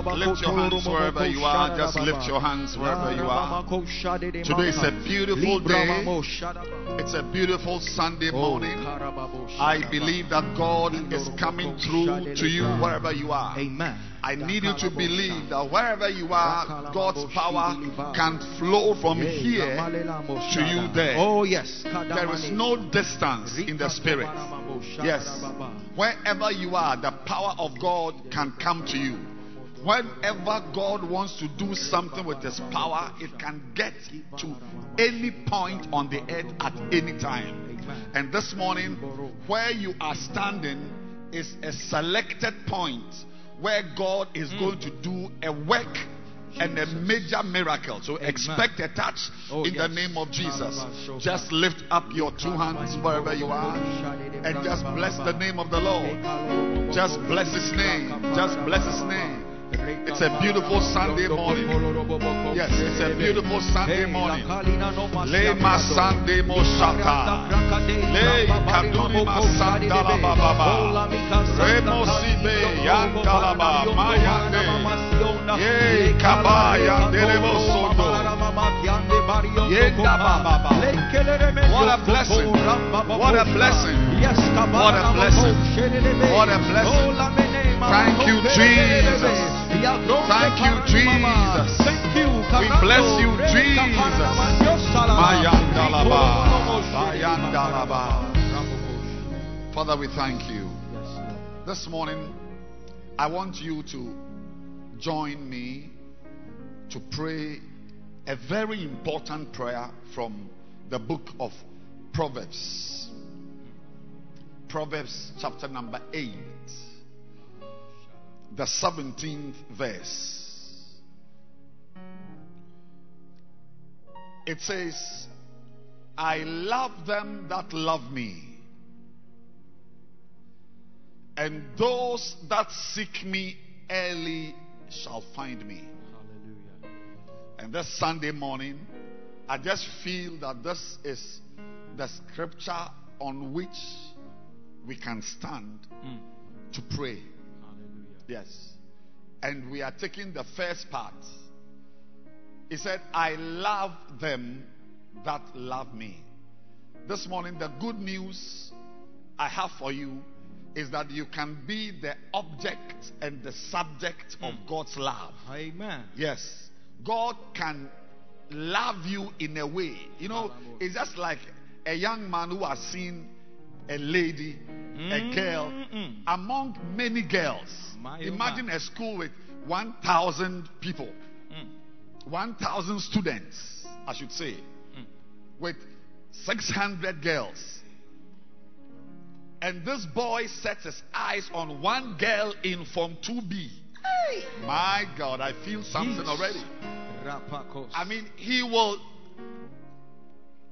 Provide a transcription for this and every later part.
Lift your hands wherever you are. Just lift your hands wherever you are. Today is a beautiful day. It's a beautiful Sunday morning. I believe that God is coming through to you wherever you are. Amen. I need you to believe that wherever you are, God's power can flow from here to you there. Oh, yes. There is no distance in the spirit. Yes. Wherever you are, the power of God can come to you. Whenever God wants to do something with His power, it can get to any point on the earth at any time. And this morning, where you are standing is a selected point where God is going to do a work and a major miracle. So expect a touch Oh, in the name of Jesus. Just lift up your two hands wherever you are and just bless the name of the Lord. Just bless His name. Just bless His name. It's a beautiful Sunday morning. Yes, it's a beautiful Sunday morning. Le masande moshata. Le kaduni masandala bababa. Remo sibe yantalaba mayande. Ye kabaya delebo sondo. Yenda bababa. What a blessing. What a blessing. What a blessing. What a blessing. Thank you, Jesus. Thank you, Jesus. Thank you. We bless you, Jesus. Father, we thank you. This morning, I want you to join me to pray a very important prayer from the book of Proverbs. Proverbs chapter number 8, the 17th verse. It says, I love them that love me, and those that seek me early shall find me. Hallelujah. And this Sunday morning, I just feel that this is the scripture on which we can stand mm. to pray. Yes. And we are taking the first part. He said, I love them that love me. This morning, the good news I have for you is that you can be the object and the subject of mm. God's love. Amen. Yes. God can love you in a way. You know, it's just like a young man who has seen a lady, a mm-hmm. girl, among many girls. My, Imagine my. a school with 1,000 people, Mm. 1,000 students, I should say, Mm. with 600 girls. And this boy sets his eyes on one girl in Form 2B. My God, I feel something already. I mean, he will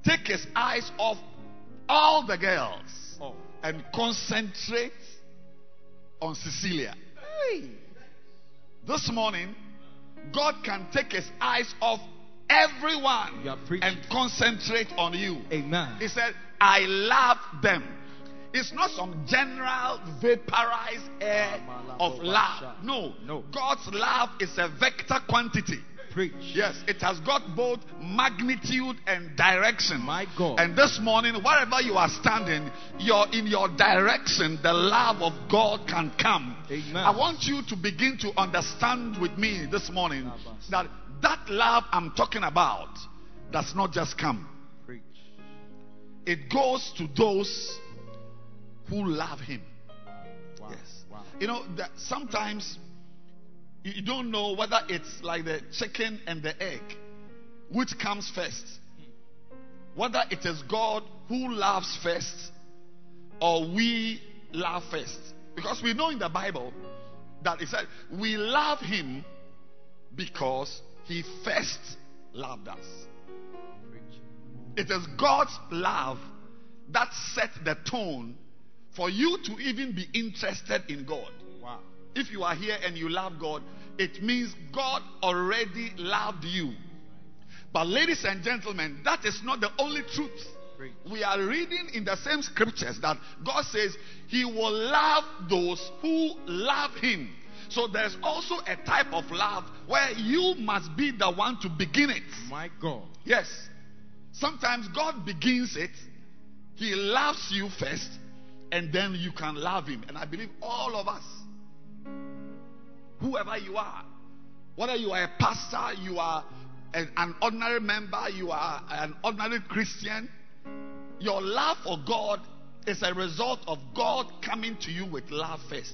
take his eyes off all the girls Oh. and concentrate on Cecilia. This morning, God can take his eyes off everyone You are preaching. and concentrate on you. Amen. He said, I love them. It's not some general vaporized air of love. No. No. God's love is a vector quantity. Preach. Yes, it has got both magnitude and direction. My God. And this morning, wherever you are standing, you're in your direction, the love of God can come. Amen. I want you to begin to understand with me this morning that that love I'm talking about does not just come. Preach. It goes to those who love him. Wow. Yes. Wow. You know, that sometimes you don't know whether it's like the chicken and the egg, which comes first. Whether it is God who loves first or we love first. Because we know in the Bible that it said we love him because he first loved us. It is God's love that set the tone for you to even be interested in God. If you are here and you love God, it means God already loved you. But, ladies and gentlemen, that is not the only truth. We are reading in the same scriptures that God says He will love those who love Him. So, there's also a type of love where you must be the one to begin it. My God. Yes. Sometimes God begins it, He loves you first, and then you can love Him. And I believe all of us, whoever you are, whether you are a pastor, you are an, an ordinary member, you are an ordinary Christian, your love for God is a result of God coming to you with love first.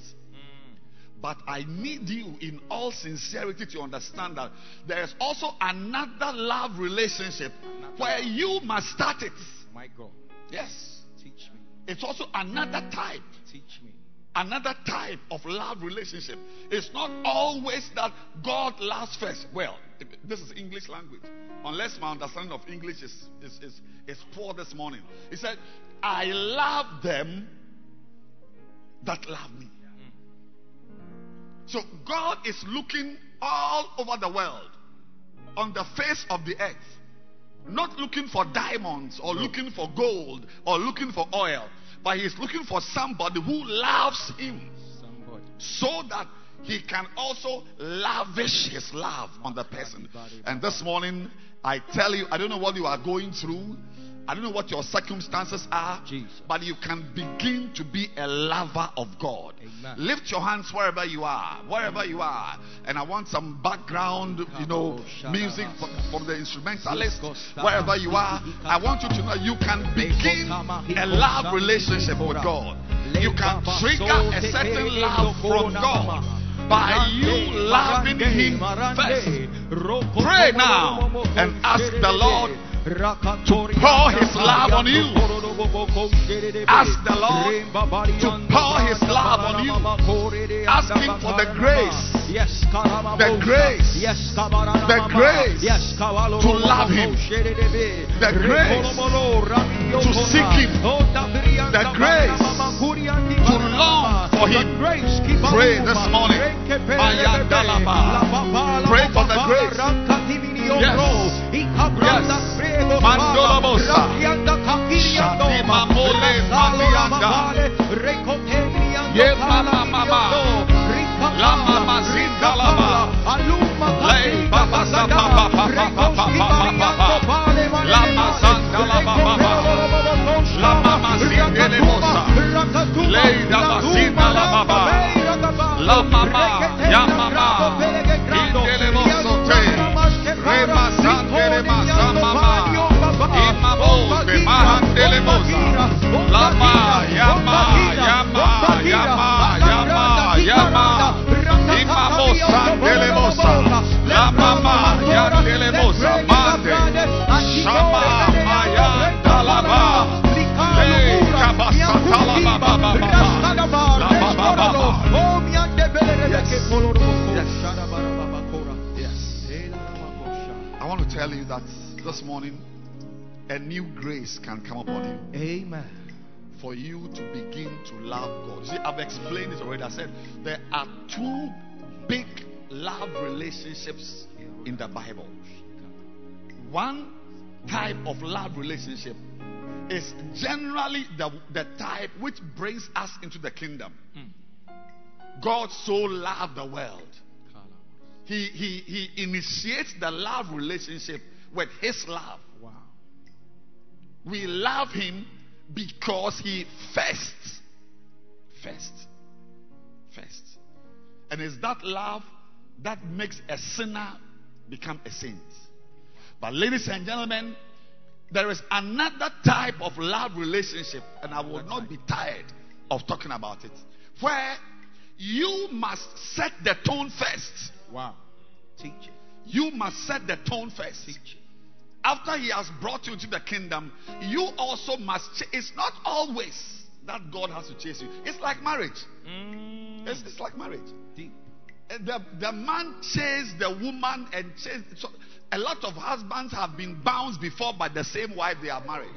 But I need you in all sincerity to understand that there is also another love relationship where you must start it. My God. Yes. Teach me. It's also another type. Teach me. Another type of love relationship. It's not always that God loves first. Well, this is English language. Unless my understanding of English is, is, is, is poor this morning. He said, I love them that love me. So God is looking all over the world, on the face of the earth, not looking for diamonds or looking for gold or looking for oil, but He's looking for somebody who loves Him Somebody. so that He can also lavish His love on the person. And this morning, I tell you, I don't know what you are going through. I don't know what your circumstances are, Jesus. but you can begin to be a lover of God. Amen. Lift your hands wherever you are, wherever you are, and I want some background, you know, music from, from the instrumentalist, wherever you are. I want you to know you can begin a love relationship with God. You can trigger a certain love from God by you loving Him first. Pray now and ask the Lord to pour His love on you. Ask the Lord to pour His love on you. Ask Him for the grace, Yes, the grace, yes, the grace yes, to love Him, the grace to seek Him, the grace to long for Him. Pray this morning. Pray for the grace yes. Yes. Yes. Tell you that this morning a new grace can come upon you Amen. for you to begin to love God. You see, I've explained it already. I said there are two big love relationships in the Bible. One type of love relationship is generally the, the type which brings us into the kingdom. Hmm. God so loved the world. He, he, he initiates the love relationship with his love. Wow. We love him because he first, first, first. And it's that love that makes a sinner become a saint. But, ladies and gentlemen, there is another type of love relationship, and I will not be tired of talking about it, where you must set the tone first. Wow. Teach it. You must set the tone first. Teach it. After he has brought you into the kingdom, you also must. Ch- it's not always that God has to chase you. It's like marriage. Mm. It's, it's like marriage. Deep. Uh, The, the man chased the woman and chased. So a lot of husbands have been bounced before by the same wife they are married.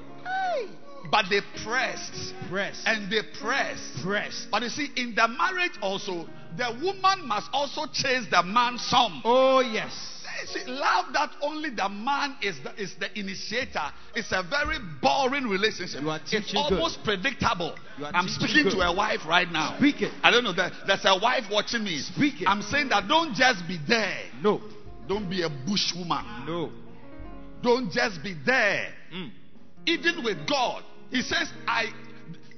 But they pressed Press. and they pressed. press. But you see, in the marriage also, the woman must also chase the man some. Oh yes. See, love that only the man is the, is the initiator. It's a very boring relationship. You are it's almost predictable. You are I'm speaking good. to a wife right now. Speak it. I don't know that there's a wife watching me. Speak it. I'm saying that don't just be there. No. Don't be a bush woman. No. Don't just be there. Mm. Even with God, He says, "I."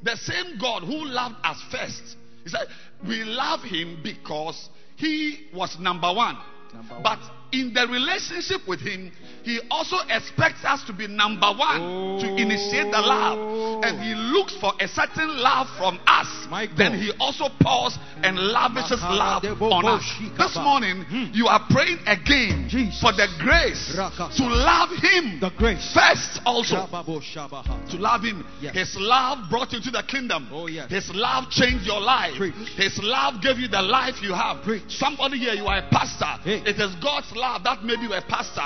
The same God who loved us first. He said, "We love Him because He was number one." Number one. In the relationship with Him, He also expects us to be number one to Oh. initiate the love. And He looks for a certain love from us. Then He also pours and lavishes love on us. This morning, you are praying again Jesus. for the grace to love Him The grace. first, also to love him. Yes. His love brought you to the kingdom. Oh, yes. His love changed your life. Preach. His love gave you the life you have. Preach. Somebody here, you are a pastor. Hey. It is God's love that made you a pastor.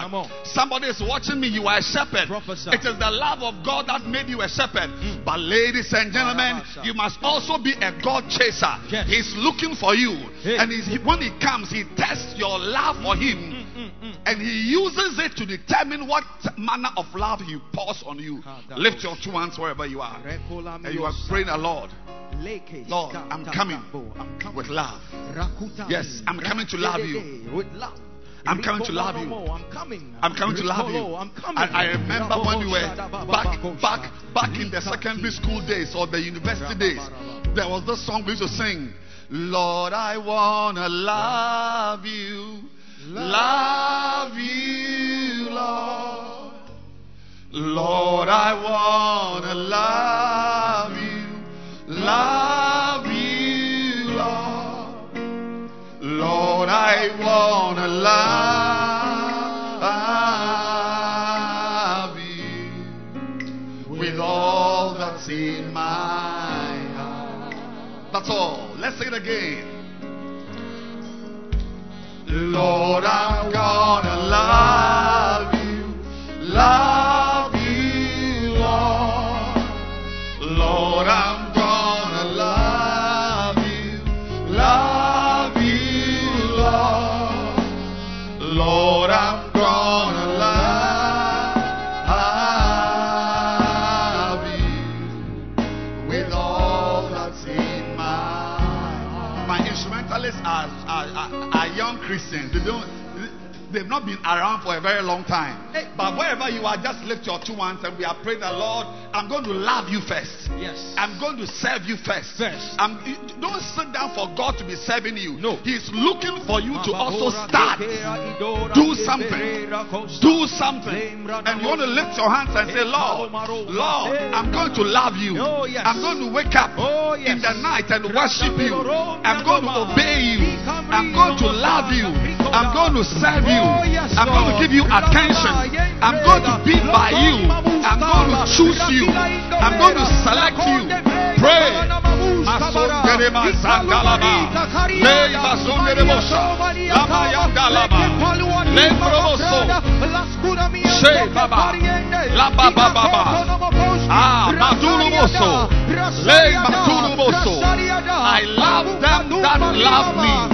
Somebody is watching me, you are a shepherd. Prophesy. It is the love of God that made you a shepherd. Mm. But ladies and gentlemen, you must also be a God chaser. Yes. He's looking for you. And he's, when he comes, he tests your love for him. Mm, mm, mm. And he uses it to determine what manner of love he pours on you. Ah, Lift your two hands wherever you are. And you are praying, the Lord, Lord, I'm coming tabo. I'm coming. with love. Yes. I'm coming to love you. Rakede With love. I'm coming to love you. I'm coming. I'm coming to love you. Rikolo, I'm coming. I, I remember when we were back, back, back in the secondary school days or the university days. There was this song we used to sing. Lord, I wanna love you, love That's oh, all. Let's say it again. Lord, I'm gonna love not been around for a very long time. But wherever you are, just lift your two hands and we are praying the Lord. I'm going to love you first. Yes. I'm going to serve you first. First. I'm, don't sit down for God to be serving you. No. He's looking for you to also start. Do something. Do something. And you want to lift your hands and say, Lord, Lord, I'm going to love you. Oh. I'm going to wake up Oh, in the night and worship you. I'm going to obey you. I'm going to love you. I'm going to serve you. Oh, I'm going to give you attention. I'm going to be by you. I'm going to choose you. I'm going to select you. Pray. Masondere masandalaba. Lei masondere bosa. Lama yandalaba. Lembroboso. She baba. La baba baba. Ah, madulu boso. Lei matulu. I love them that love me.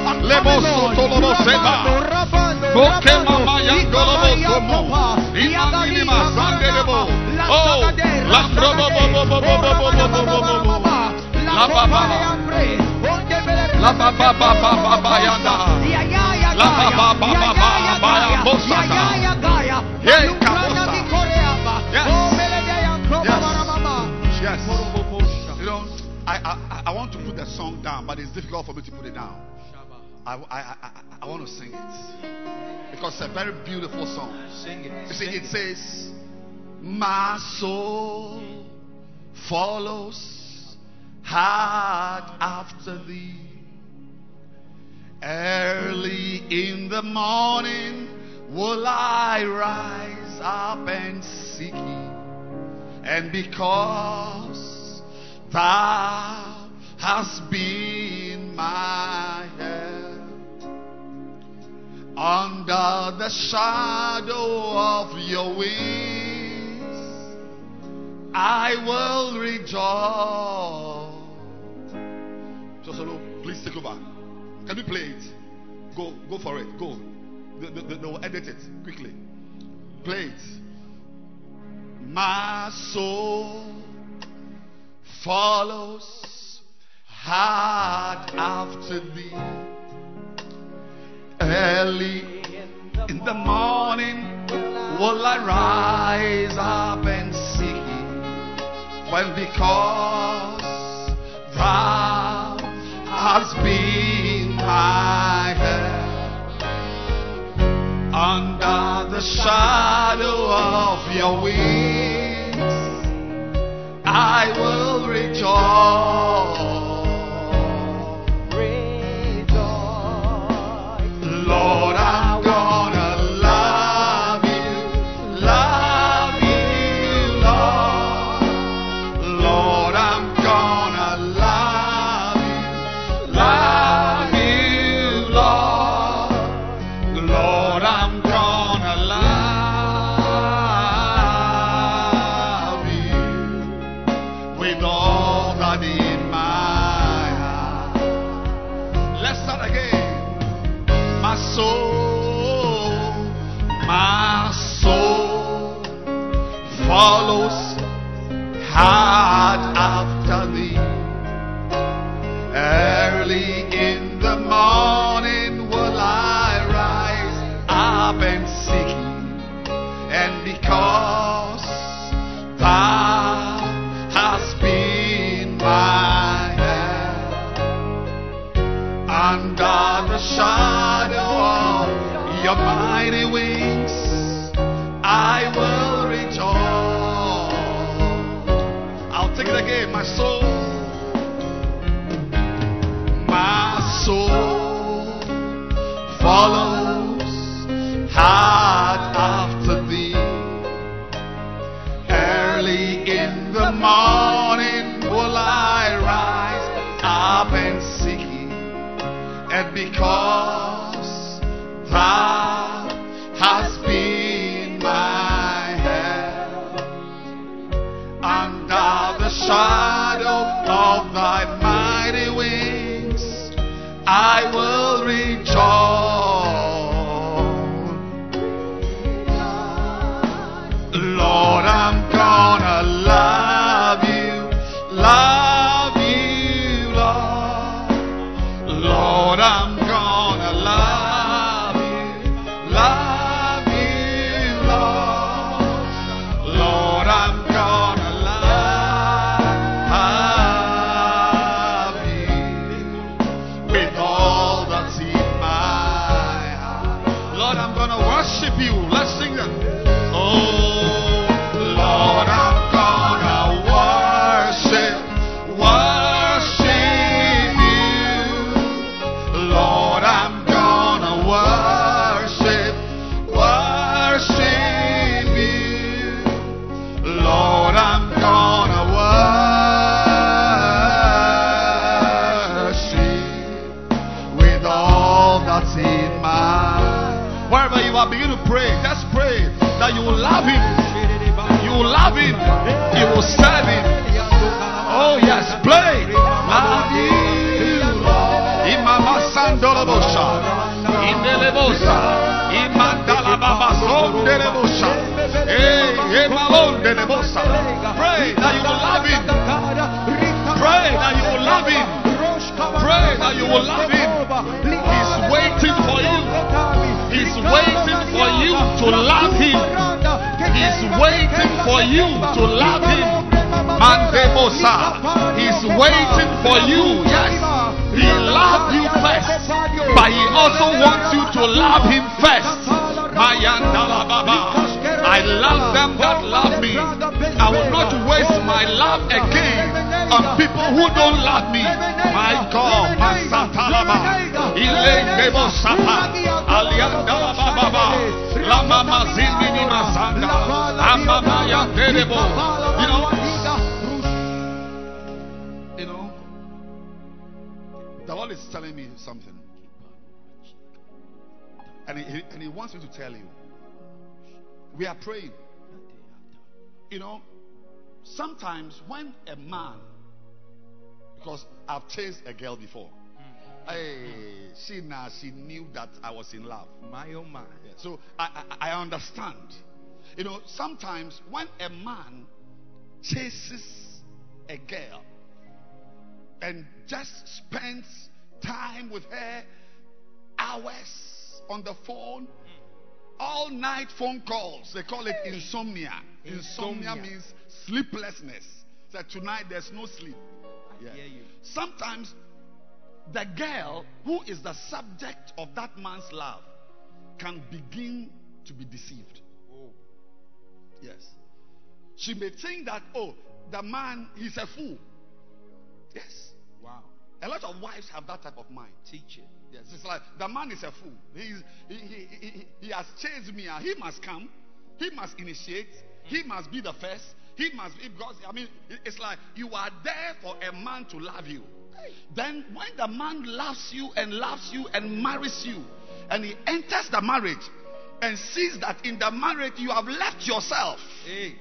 Le mamosoto. Le mama mama mama mama mama mama mama. Le bosoto loboseba. Boke mama yandolobosomo. Imani masandelebo. Oh, la probo bo bo bo bo bo bo bo bo bo bo bo. La baba. La ba ba ba ba ba ba yanda. La ba ba ba ba ba ba ya bosata. Hey, kabosa. Yes. Yes. You know, I, I, I want to put the song down, but it's difficult for me to put it down. I, I, I, I want to sing it because it's a very beautiful song. Sing it. You see, sing it says, My soul follows hard after thee. Early in the morning will I rise up and seek thee. And because thou hast been my under the shadow of your wings, I will rejoice. So, please take over. Can we play it? Go, go for it. Go. They, they, they edit it quickly. Play it. My soul follows hard after thee. Early in the morning will I rise up and seek thee. When because thou hast been my help under the shadow of your wings, I will rejoice. You know, you know, the Lord is telling me something. And he, and he wants me to tell you. We are praying. You know, sometimes when a man, because I've chased a girl before, mm-hmm. hey, she now she knew that I was in love. My oh my. Yeah, So I, I, I understand. You know, sometimes when a man chases a girl and just spends time with her, hours on the phone, all night phone calls. They call it insomnia. Insomnia, Insomnia. means sleeplessness. That tonight there's no sleep. You. Sometimes the girl who is the subject of that man's love can begin to be deceived. Yes. She may think that, oh, the man, he's a fool. Yes. Wow. A lot of wives have that type of mind. Teach it. Yes. It's like, the man is a fool. He's, he, he, he, he- he has chased me. and He must come. He must initiate. He mm. must be the first. He must be, because, I mean, it's like you are there for a man to love you. Then, when the man loves you and loves you and marries you, and he enters the marriage and sees that in the marriage you have left yourself, Hey.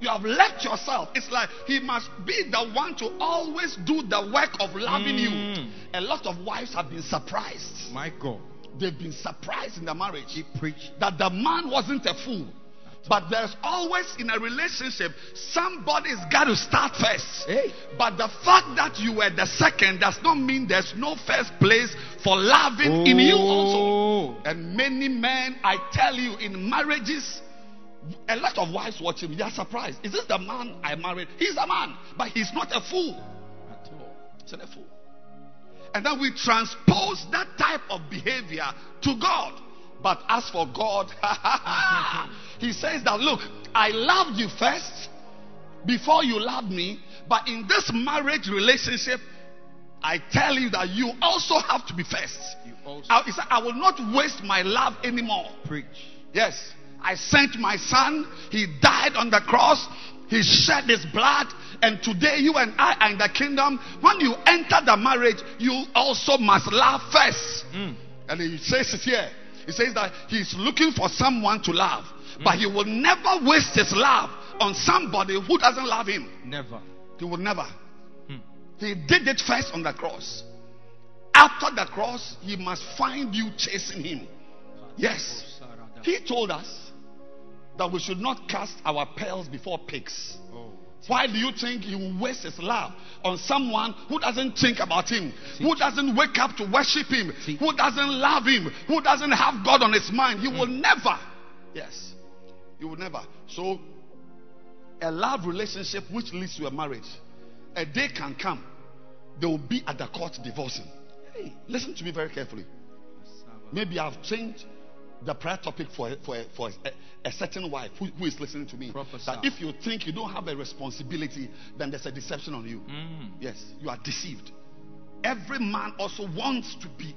you have left yourself. It's like he must be the one to always do the work of loving you. Mm. A lot of wives have been surprised. My God. They've been surprised in the marriage He preached. that the man wasn't a fool. But there's always in a relationship somebody's got to start first. Hey. But the fact that you were the second does not mean there's no first place for loving in you also. Oh. And many men, I tell you, in marriages, a lot of wives watch him. They are surprised. Is this the man I married? He's a man, but he's not a fool. At all. He's not a fool. And then we transpose that type of behavior to God. But as for God, He says that, look, I loved you first before you loved me. But in this marriage relationship, I tell you that you also have to be first. You also I, I will not waste my love anymore. preach. Yes, I sent my son. He died on the cross. He shed his blood. And today, you and I are in the kingdom. When you enter the marriage, you also must love first. Mm. And he says it here. He says that he's looking for someone to love. But he will never waste his love on somebody who doesn't love him. Never. He will never. Hmm. He did it first on the cross. After the cross, he must find you chasing him. Yes. He told us that we should not cast our pearls before pigs. Why do you think he will waste his love on someone who doesn't think about him, who doesn't wake up to worship him, who doesn't love him, who doesn't have God on his mind? He will never. Yes. He will never. So, a love relationship which leads to a marriage, a day can come, they will be at the court divorcing. Hey, listen to me very carefully. Maybe I've changed the prayer topic for, for, for a, a certain wife who, who is listening to me. Prophesy. That if you think you don't have a responsibility, then there's a deception on you. Mm. Yes, you are deceived. Every man also wants to be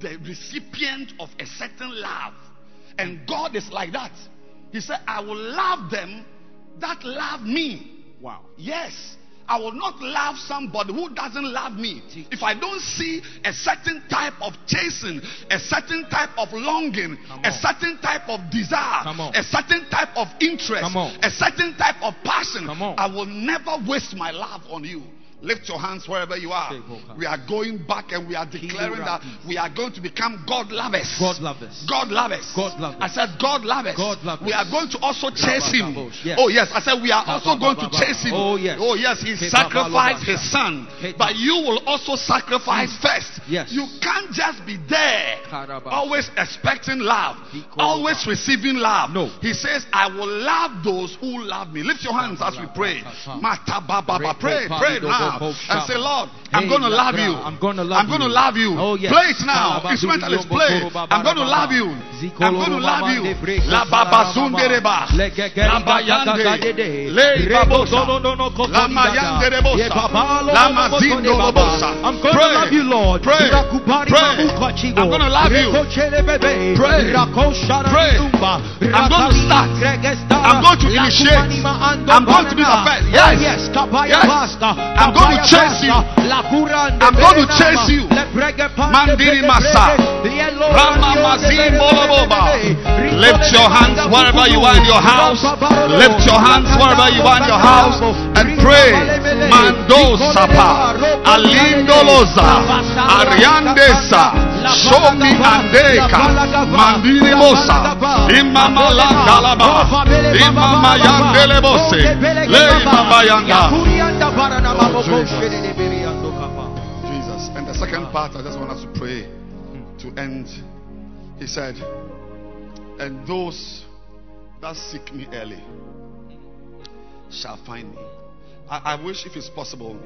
the recipient of a certain love. And God is like that. He said, I will love them that love me. Wow. Yes. I will not love somebody who doesn't love me. If I don't see a certain type of chasing, a certain type of longing, a certain type of desire, a certain type of interest, a certain type of passion, I will never waste my love on you. Lift your hands wherever you are. We are going back and we are declaring that we are going to become God lovers. God lovers. God lovers. God lovers. I said God lovers. God lovers. We are going to also chase him. Yes. Oh yes, I said we are also going to chase him. Oh, yes. Oh yes, he sacrificed his son. But you will also sacrifice first. Yes. You can't just be there always expecting love, always receiving love. No. He says, I will love those who love me. Lift your hands as we pray. Pray, pray now. And say, Lord, I'm going to love you. I'm gonna love I'm going to love you. Oh, yes. Play it now. Kalaba Instrumentalist, dubi play. I'm going to love you. I'm going to love you. La salama babazundereba. La bayande. Le babosa. La mayande rebosa. Baba La mazindo robosa. I'm going to love you, Lord. Pray. Pray. I'm gonna love you. Reko chele bebe. Pray. Pray. I'm going to start. I'm going to initiate. kumani ma ando I'm going to be the first. Oh, Yes. yes. Yes. I'm going to chase you. basta. La kurande I'm going to chase you. Mandiri masa. Rama mazim de Lift your hands wherever you are in your house. Lift your hands wherever you are in your house and pray. Mando sapa. Alindoloza. Ariandesa. Show me andeka. Mandiri mosa. Imama landalaba. Imama yandelebose. Le mama yanda. Jesus. And the second part, I just want us to pray to end. He said, And those that seek me early shall find me. I, I wish, if it's possible,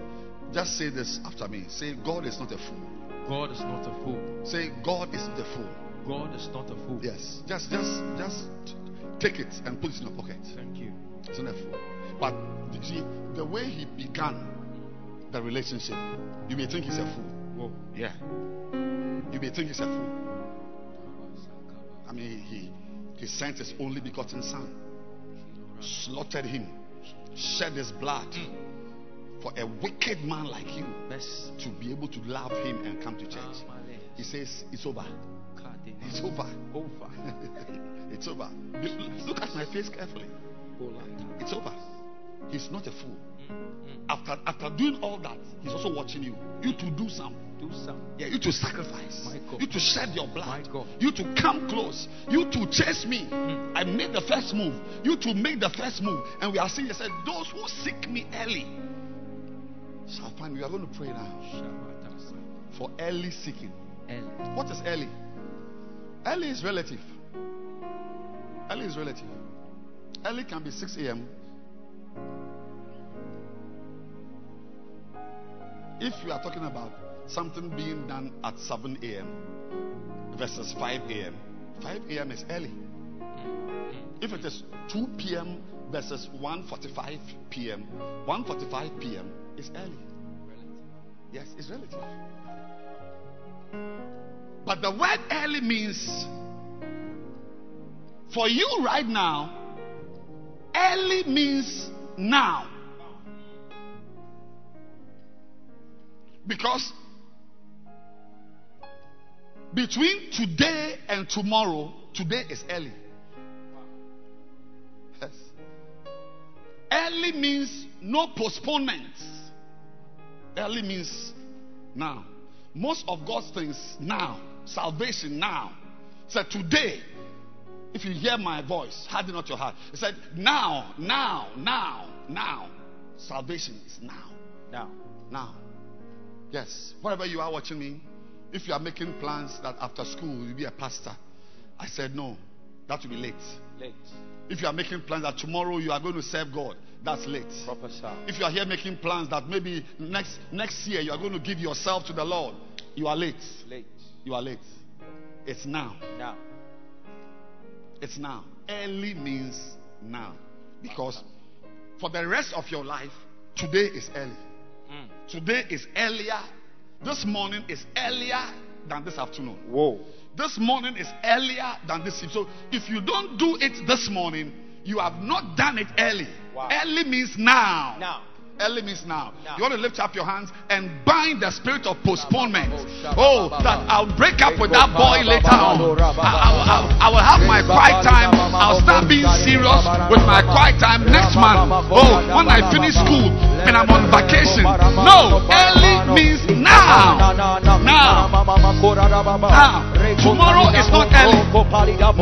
just say this after me. Say, God is not a fool. God is not a fool. Say, God is not a fool. God is not a fool. Yes. Just, just, just take it and put it in your pocket. Thank you. It's not a fool. But you see, the way he began the relationship, you may think he's a fool. Whoa. Yeah. You may think he's a fool. I mean, he, he sent his only begotten son, slaughtered him, shed his blood hmm. For a wicked man like you Best. to be able to love him and come to church. Oh, he says, It's over. It's over. Over. It's over. Look- at my face carefully. It's over. He's not a fool. Mm-hmm. After, after doing all that, he's also watching you. You to do some. Do some. Yeah, you to sacrifice. My God. You to shed your blood. My God. You to come close. You to chase me. Mm. I made the first move. You to make the first move. And we are seeing, he said, those who seek me early shall find. We are going to pray now for early seeking. Early. What is early? Early is relative. Early is relative. Early can be 6 a.m. If you are talking about something being done at 7 a.m. versus 5 a.m., 5 a.m. is early. Mm-hmm. If it is 2 p.m. versus 1:45 p.m., 1:45 p.m. is early. Yes, it's relative. But the word early means for you right now, early means now. Because between today and tomorrow, today is early. Yes. Early means no postponements. Early means now. Most of God's things now. Salvation now. So today, if you hear my voice, harden not your heart. He said, now, now, now, now. Salvation is now. Now. Now. Yes. Wherever you are watching me, if you are making plans that after school you'll be a pastor, I said no. That will be late. Late. If you are making plans that tomorrow you are going to serve God, that's late. If you are here making plans that maybe next next year you are going to give yourself to the Lord, you are late. Late. You are late. It's now. Now. It's now. Early means now. Because for the rest of your life, today is early. Hmm. Today is earlier. This morning is earlier than this afternoon. Whoa. This morning is earlier than this. So if you don't do it this morning, you have not done it early. Wow. Early means now. Now. Early means now. Now. You want to lift up your hands and bind the spirit of postponement. Oh, that I'll break up with that boy later on. I, I will- I will have my quiet time. I'll start being serious with my quiet time next month. Oh, when I finish school, and I'm on vacation. No, early means now. Now. Now. Tomorrow is not early.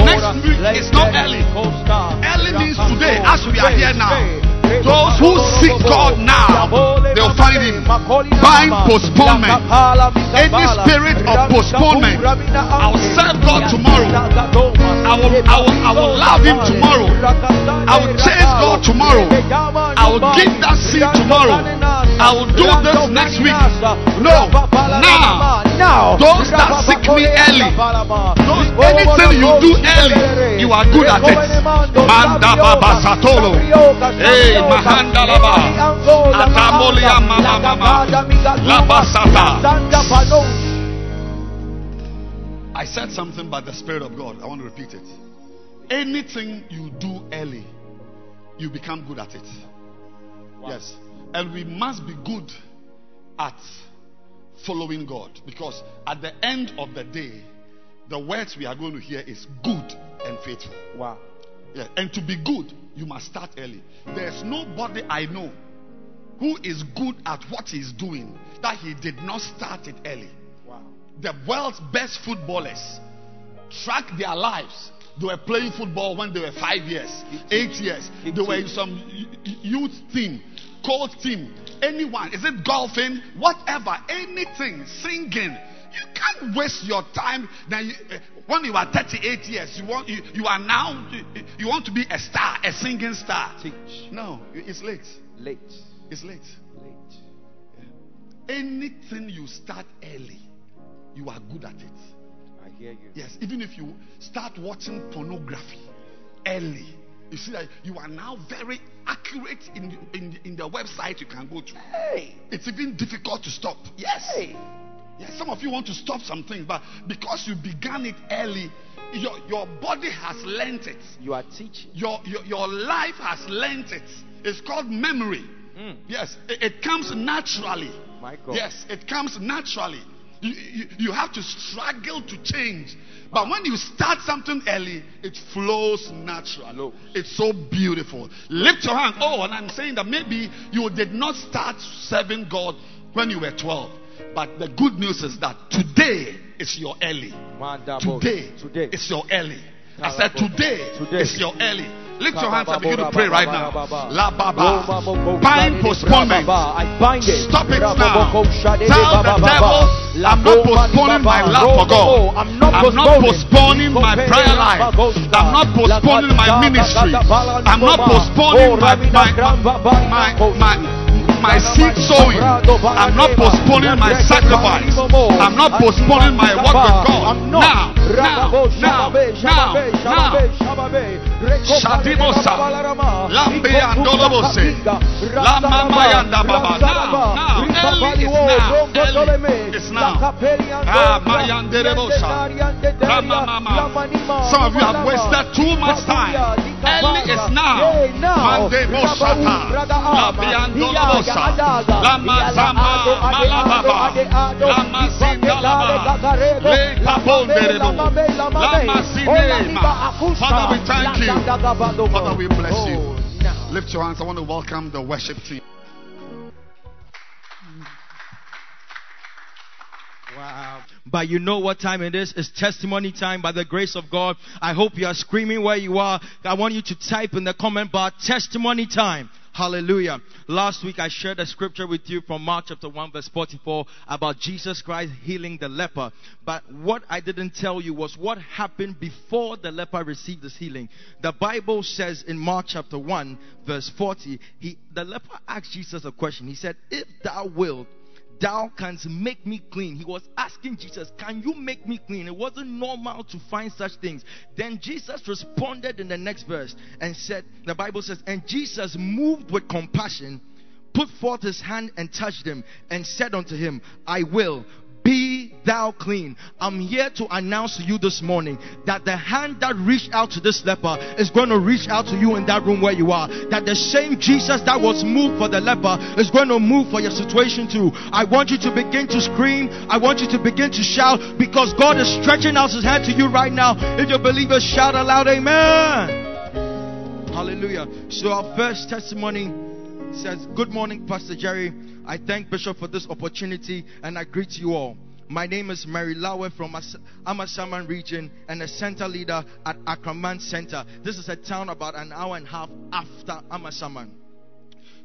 Next week is not early. Early means today, as we are here now. Those who seek God now, they'll find Him. Bind postponement. Any spirit of postponement, I'll serve God tomorrow. I will, I will, I will love Him tomorrow. I will chase God tomorrow. I will give that seed tomorrow. I will do this next week. No, now. Now. Those that seek me early, those, anything you do early, you are good at it. Manda baba satolo. Hey, mahanda laba. Atamolia mama mama. Laba sata. I said something by the Spirit of God. I want to repeat it. Anything you do early, you become good at it. Yes. And we must be good at following God because at the end of the day, the words we are going to hear is good and faithful. Wow. Yeah. And to be good, you must start early. There's nobody I know who is good at what he's doing that he did not start it early. Wow. The world's best footballers track their lives. They were playing football when they were five years, eight years. They were in some youth team, coach team, anyone. Is it golfing? Whatever, anything, singing. You can't waste your time. Now, you, eh, when you are 38 years, you want you, you are now you, you want to be a star, a singing star. Teach. No, it's late. Late. It's late. Late. Anything you start early, you are good at it. I hear you. Yes, even if you start watching pornography early, you see that you are now very accurate in, in, in the website you can go to. Hey. It's even difficult to stop. Yes. Hey. Yes, some of you want to stop some things, but because you began it early, your, your body has learnt it. You are teaching. Your, your, your life has learnt it. It's called memory. Mm. Yes, it, it comes naturally. My God. Yes, it comes naturally. You, you, you have to struggle to change. But when you start something early, it flows naturally. Flows. Oh, it's so beautiful. Lift your hand. Oh, and I'm saying that maybe you did not start serving God when you were 12. But the good news is that today is your early. Today, Today. is your early. I said today, Today. is your early. Lift your hands and begin to pray right now. La baba. Bind postponement. Stop it now. Tell the devil, I'm not postponing my love for God. I'm not postponing my prayer life. I'm not postponing my ministry. I'm not postponing my my my my, my seed sowing. I'm not postponing my sacrifice. I'm not postponing my work with God. Now, now, now, now, now. Shadimosa. Lambe andolobose. Lama yanda baba. Now, now. Early is now. Early is now. Ah, mayanderebosa. Rama. Some of you have wasted too much time. Early is now. Mande bosata. Lambe andolobosa. Lama zama malababa. Lama zindalaba. Le kabonderebo. Lama zinema. Father, we thank you. Father, we bless you. Lift your hands. I want to welcome the worship team. But you know what time it is? It's testimony time by the grace of God. I hope you are screaming where you are. I want you to type in the comment bar testimony time. Hallelujah. Last week I shared a scripture with you from Mark chapter 1 verse 44 about Jesus Christ healing the leper. But what I didn't tell you was what happened before the leper received this healing. The Bible says in Mark chapter 1 verse 40, he, the leper asked Jesus a question. He said, if thou wilt, thou canst make me clean. He was asking Jesus, Can you make me clean? It wasn't normal to find such things. Then Jesus responded in the next verse and said, The Bible says, And Jesus, moved with compassion, put forth his hand and touched him, and said unto him, I will. Be thou clean. I'm here to announce to you this morning that the hand that reached out to this leper is going to reach out to you in that room where you are. That the same Jesus that was moved for the leper is going to move for your situation too. I want you to begin to scream. I want you to begin to shout because God is stretching out his hand to you right now. If you believe it, shout aloud, Amen. Hallelujah. So, our first testimony says, Good morning, Pastor Jerry. I thank Bishop for this opportunity and I greet you all. My name is Mary Lawe from Amasaman region and a center leader at Akraman Center. This is a town about an hour and a half after Amasaman.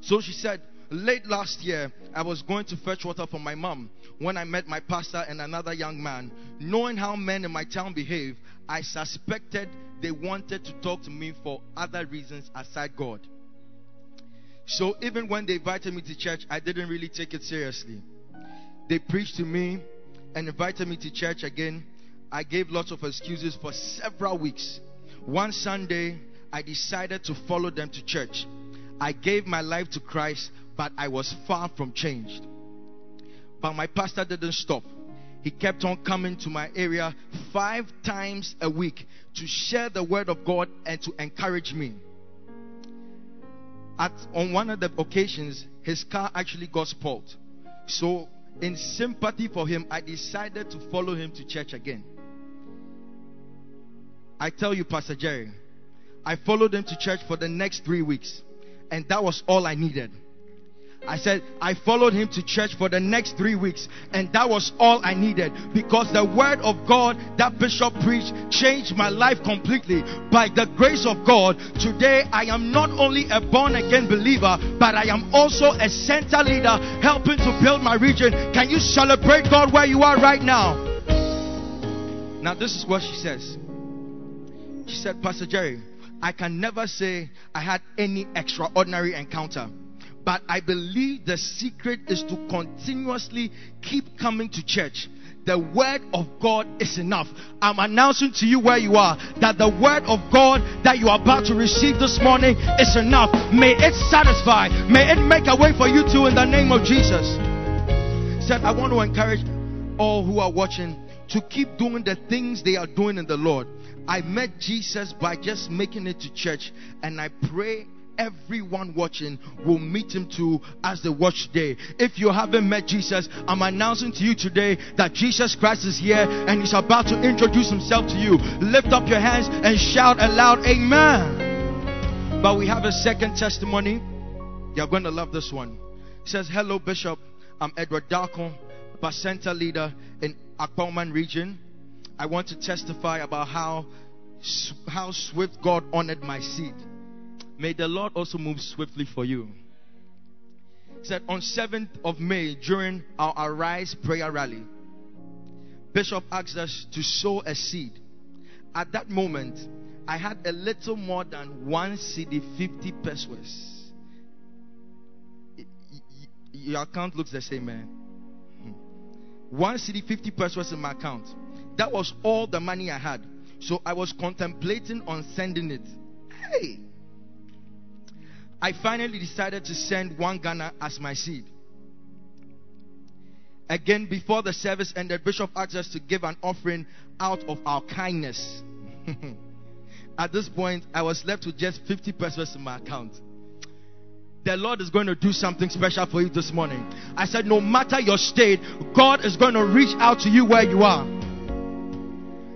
So she said, late last year, I was going to fetch water for my mom when I met my pastor and another young man. Knowing how men in my town behave, I suspected they wanted to talk to me for other reasons aside God. So even when they invited me to church, I didn't really take it seriously. They preached to me and invited me to church again. I gave lots of excuses for several weeks. One Sunday, I decided to follow them to church. I gave my life to Christ, but I was far from changed. But my pastor didn't stop. He kept on coming to my area five times a week to share the word of God and to encourage me. At on one of the occasions, his car actually got spoiled. So, in sympathy for him, I decided to follow him to church again. I tell you, Pastor Jerry, I followed him to church for the next three weeks, and that was all I needed. I said, I followed him to church for the next three weeks, and that was all I needed because the word of God that Bishop preached changed my life completely. By the grace of God, today I am not only a born again believer, but I am also a center leader helping to build my region. Can you celebrate God where you are right now? Now, this is what she says. She said, Pastor Jerry, I can never say I had any extraordinary encounter. But I believe the secret is to continuously keep coming to church. The word of God is enough. I'm announcing to you where you are that the word of God that you are about to receive this morning is enough. May it satisfy. May it make a way for you too in the name of Jesus. Said, I want to encourage all who are watching to keep doing the things they are doing in the Lord. I met Jesus by just making it to church, and I pray everyone watching will meet him too as they watch today. If you haven't met Jesus, I'm announcing to you today that Jesus Christ is here and he's about to introduce himself to you. Lift up your hands and shout aloud, Amen. But we have a second testimony. You're going to love this one. It says, Hello, Bishop. I'm Edward Darko, Center leader in Akpauman region. I want to testify about how, how swift God honored my seed. May the Lord also move swiftly for you. He said on 7th of May during our Arise prayer rally, Bishop asked us to sow a seed. At that moment, I had a little more than one cedi 50 pesewas. Your account looks the same, man. Hmm. One cedi 50 pesewas in my account. That was all the money I had. So I was contemplating on sending it. Hey! I finally decided to send one Ghana as my seed. Again, before the service ended, Bishop asked us to give an offering out of our kindness. At this point, I was left with just 50 pesewas in my account. The Lord is going to do something special for you this morning. I said, no matter your state, God is going to reach out to you where you are.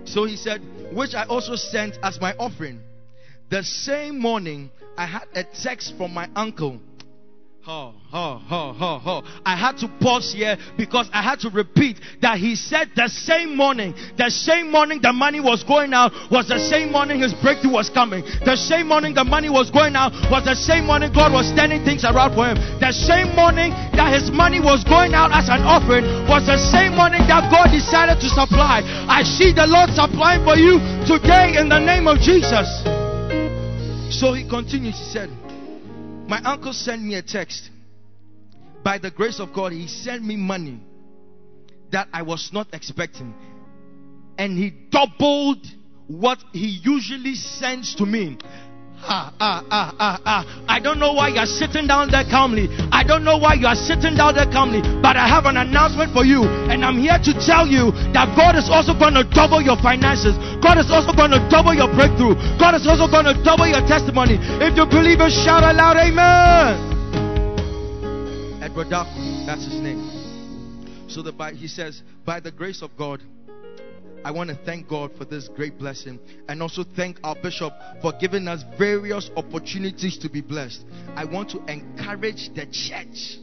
So he said, which I also sent as my offering. The same morning, I had a text from my uncle. Oh, oh, oh, oh, oh. I had to pause here because I had to repeat that he said the same morning, the same morning the money was going out was the same morning his breakthrough was coming. The same morning the money was going out was the same morning God was turning things around for him. The same morning that his money was going out as an offering was the same morning that God decided to supply. I see the Lord supplying for you today in the name of Jesus. So he continues, he said, My uncle sent me a text. By the grace of God, he sent me money that I was not expecting. And he doubled what he usually sends to me. I don't know why you're sitting down there calmly. I don't know why you are sitting down there calmly. But I have an announcement for you. And I'm here to tell you that God is also going to double your finances. God is also going to double your breakthrough. God is also going to double your testimony. If you believe it, shout aloud, Amen. Edward Duff, that's his name. So the he says, by the grace of God, I want to thank God for this great blessing and also thank our bishop for giving us various opportunities to be blessed. I want to encourage the church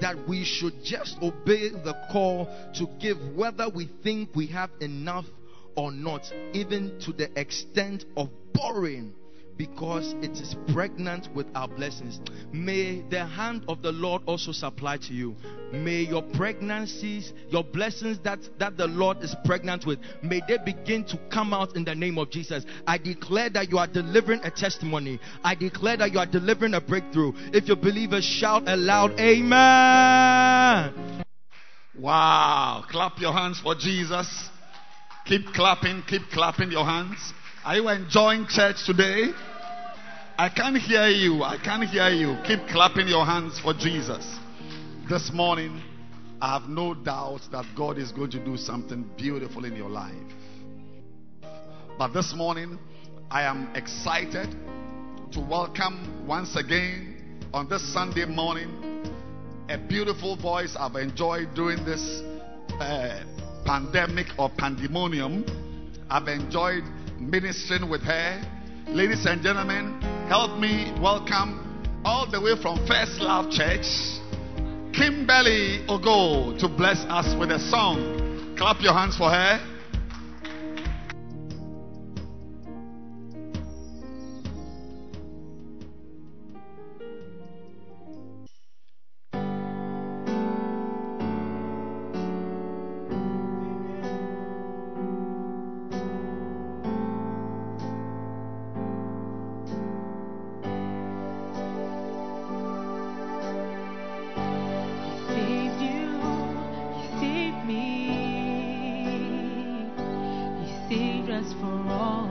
that we should just obey the call to give whether we think we have enough or not, even to the extent of borrowing because it is pregnant with our blessings. May the hand of the Lord also supply to you. May your pregnancies, your blessings that, that the Lord is pregnant with, may they begin to come out in the name of Jesus. I declare that you are delivering a testimony. I declare that you are delivering a breakthrough. If you believe it, shout aloud, Amen. Wow. Clap your hands for Jesus. Keep clapping, keep clapping your hands. Are you enjoying church today? I can't hear you. I can't hear you. Keep clapping your hands for Jesus. This morning, I have no doubt that God is going to do something beautiful in your life. But this morning, I am excited to welcome once again on this Sunday morning a beautiful voice I've enjoyed during this uh, pandemic or pandemonium. I've enjoyed ministering with her. Ladies and gentlemen, help me welcome all the way from First Love Church, Kimberly Ogo, to bless us with a song. Clap your hands for her. For all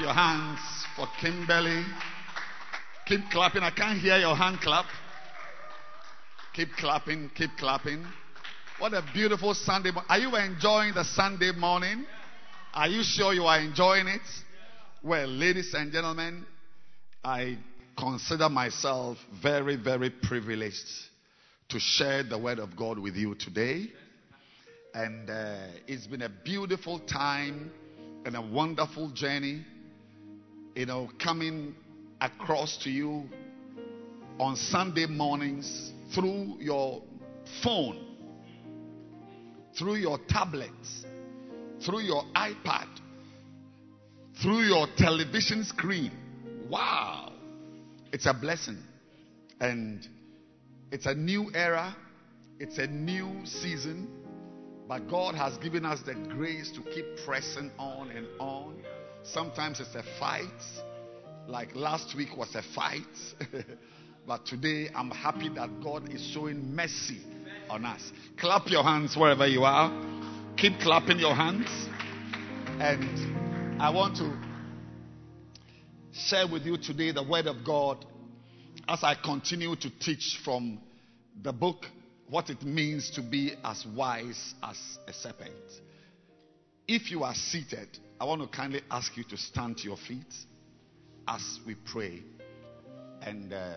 Your hands for Kimberly. Keep clapping. I can't hear your hand clap. Keep clapping. Keep clapping. What a beautiful Sunday. mo- Are you enjoying the Sunday morning? Are you sure you are enjoying it? Well, ladies and gentlemen, I consider myself very, very privileged to share the word of God with you today. And uh, it's been a beautiful time and a wonderful journey, you know, coming across to you on Sunday mornings through your phone, through your tablet, through your iPad, through your television screen. Wow. It's a blessing. And it's a new era, it's a new season. But God has given us the grace to keep pressing on and on. Sometimes it's a fight, like last week was a fight. but today I'm happy that God is showing mercy on us. Clap your hands wherever you are. Keep clapping your hands. And I want to share with you today the Word of God as I continue to teach from the book What It Means to Be as Wise as a Serpent. If you are seated, I want to kindly ask you to stand to your feet as we pray. And uh,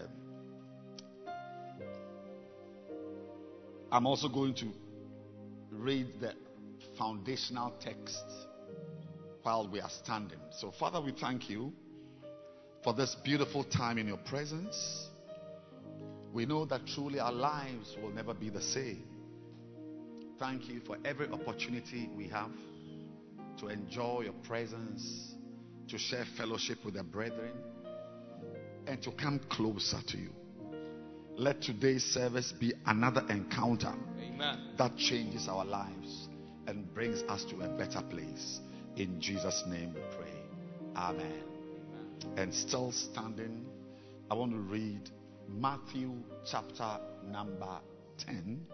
I'm also going to read the foundational text while we are standing. So, Father, we thank you for this beautiful time in your presence. We know that truly our lives will never be the same. Thank you for every opportunity we have to enjoy your presence, to share fellowship with the brethren, and to come closer to you. Let today's service be another encounter Amen. that changes our lives and brings us to a better place. In Jesus' name we pray. Amen. And still standing, I want to read Matthew chapter number 10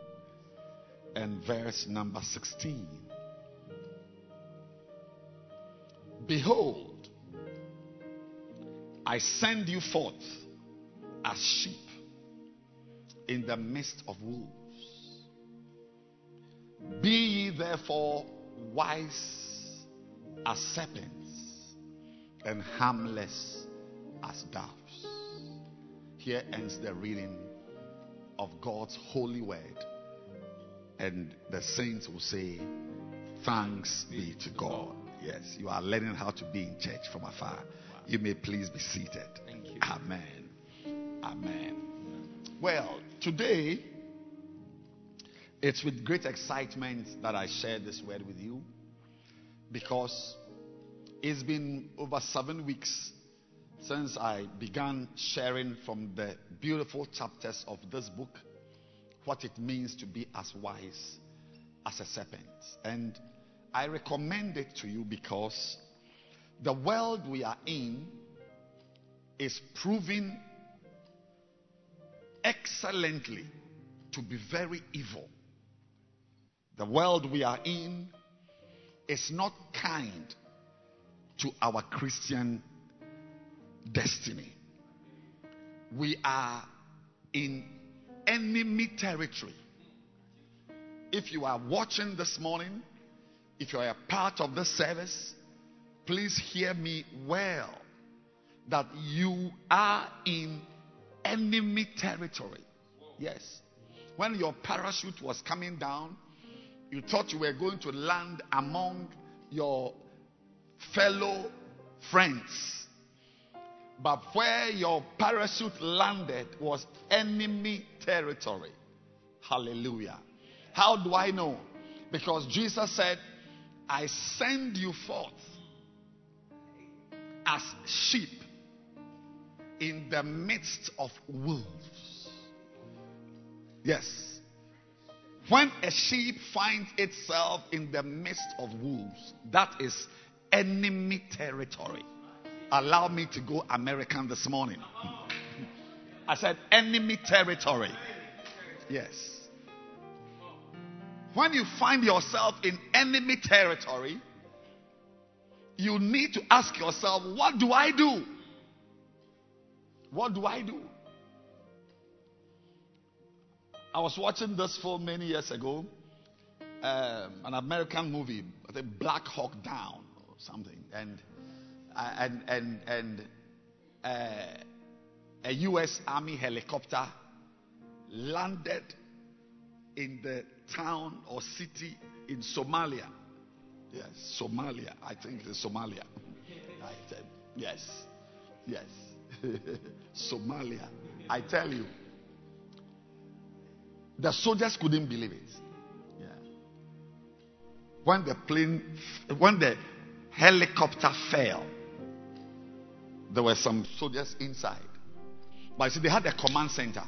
and verse number 16. Behold, I send you forth as sheep in the midst of wolves. Be ye therefore wise as serpents and harmless as doves. Here ends the reading of God's holy word. And the saints will say, Thanks be to God. Yes, you are learning how to be in church from afar. You may please be seated. Thank you. Amen. Amen. Well, today, it's with great excitement that I share this word with you because it's been over seven weeks since I began sharing from the beautiful chapters of this book what it means to be as wise as a serpent. And I recommend it to you because the world we are in is proving excellently to be very evil. The world we are in is not kind to our Christian destiny. We are in enemy territory. If you are watching this morning, if you are a part of this service, please hear me well that you are in enemy territory. Yes. When your parachute was coming down, you thought you were going to land among your fellow friends. But where your parachute landed was enemy territory. Hallelujah. How do I know? Because Jesus said, I send you forth as sheep in the midst of wolves. Yes. When a sheep finds itself in the midst of wolves, that is enemy territory. Allow me to go American this morning. I said enemy territory. Yes. When you find yourself in enemy territory, you need to ask yourself, what do I do? What do I do? I was watching this film many years ago, um, an American movie, I think Black Hawk Down or something, and and and and uh, a U.S. Army helicopter landed in the town or city in Somalia. Yes, Somalia. I think it's Somalia. I said, yes, yes. Somalia. I tell you, the soldiers couldn't believe it. Yeah. When the plane, when the helicopter fell, there were some soldiers inside. But see, they had a command center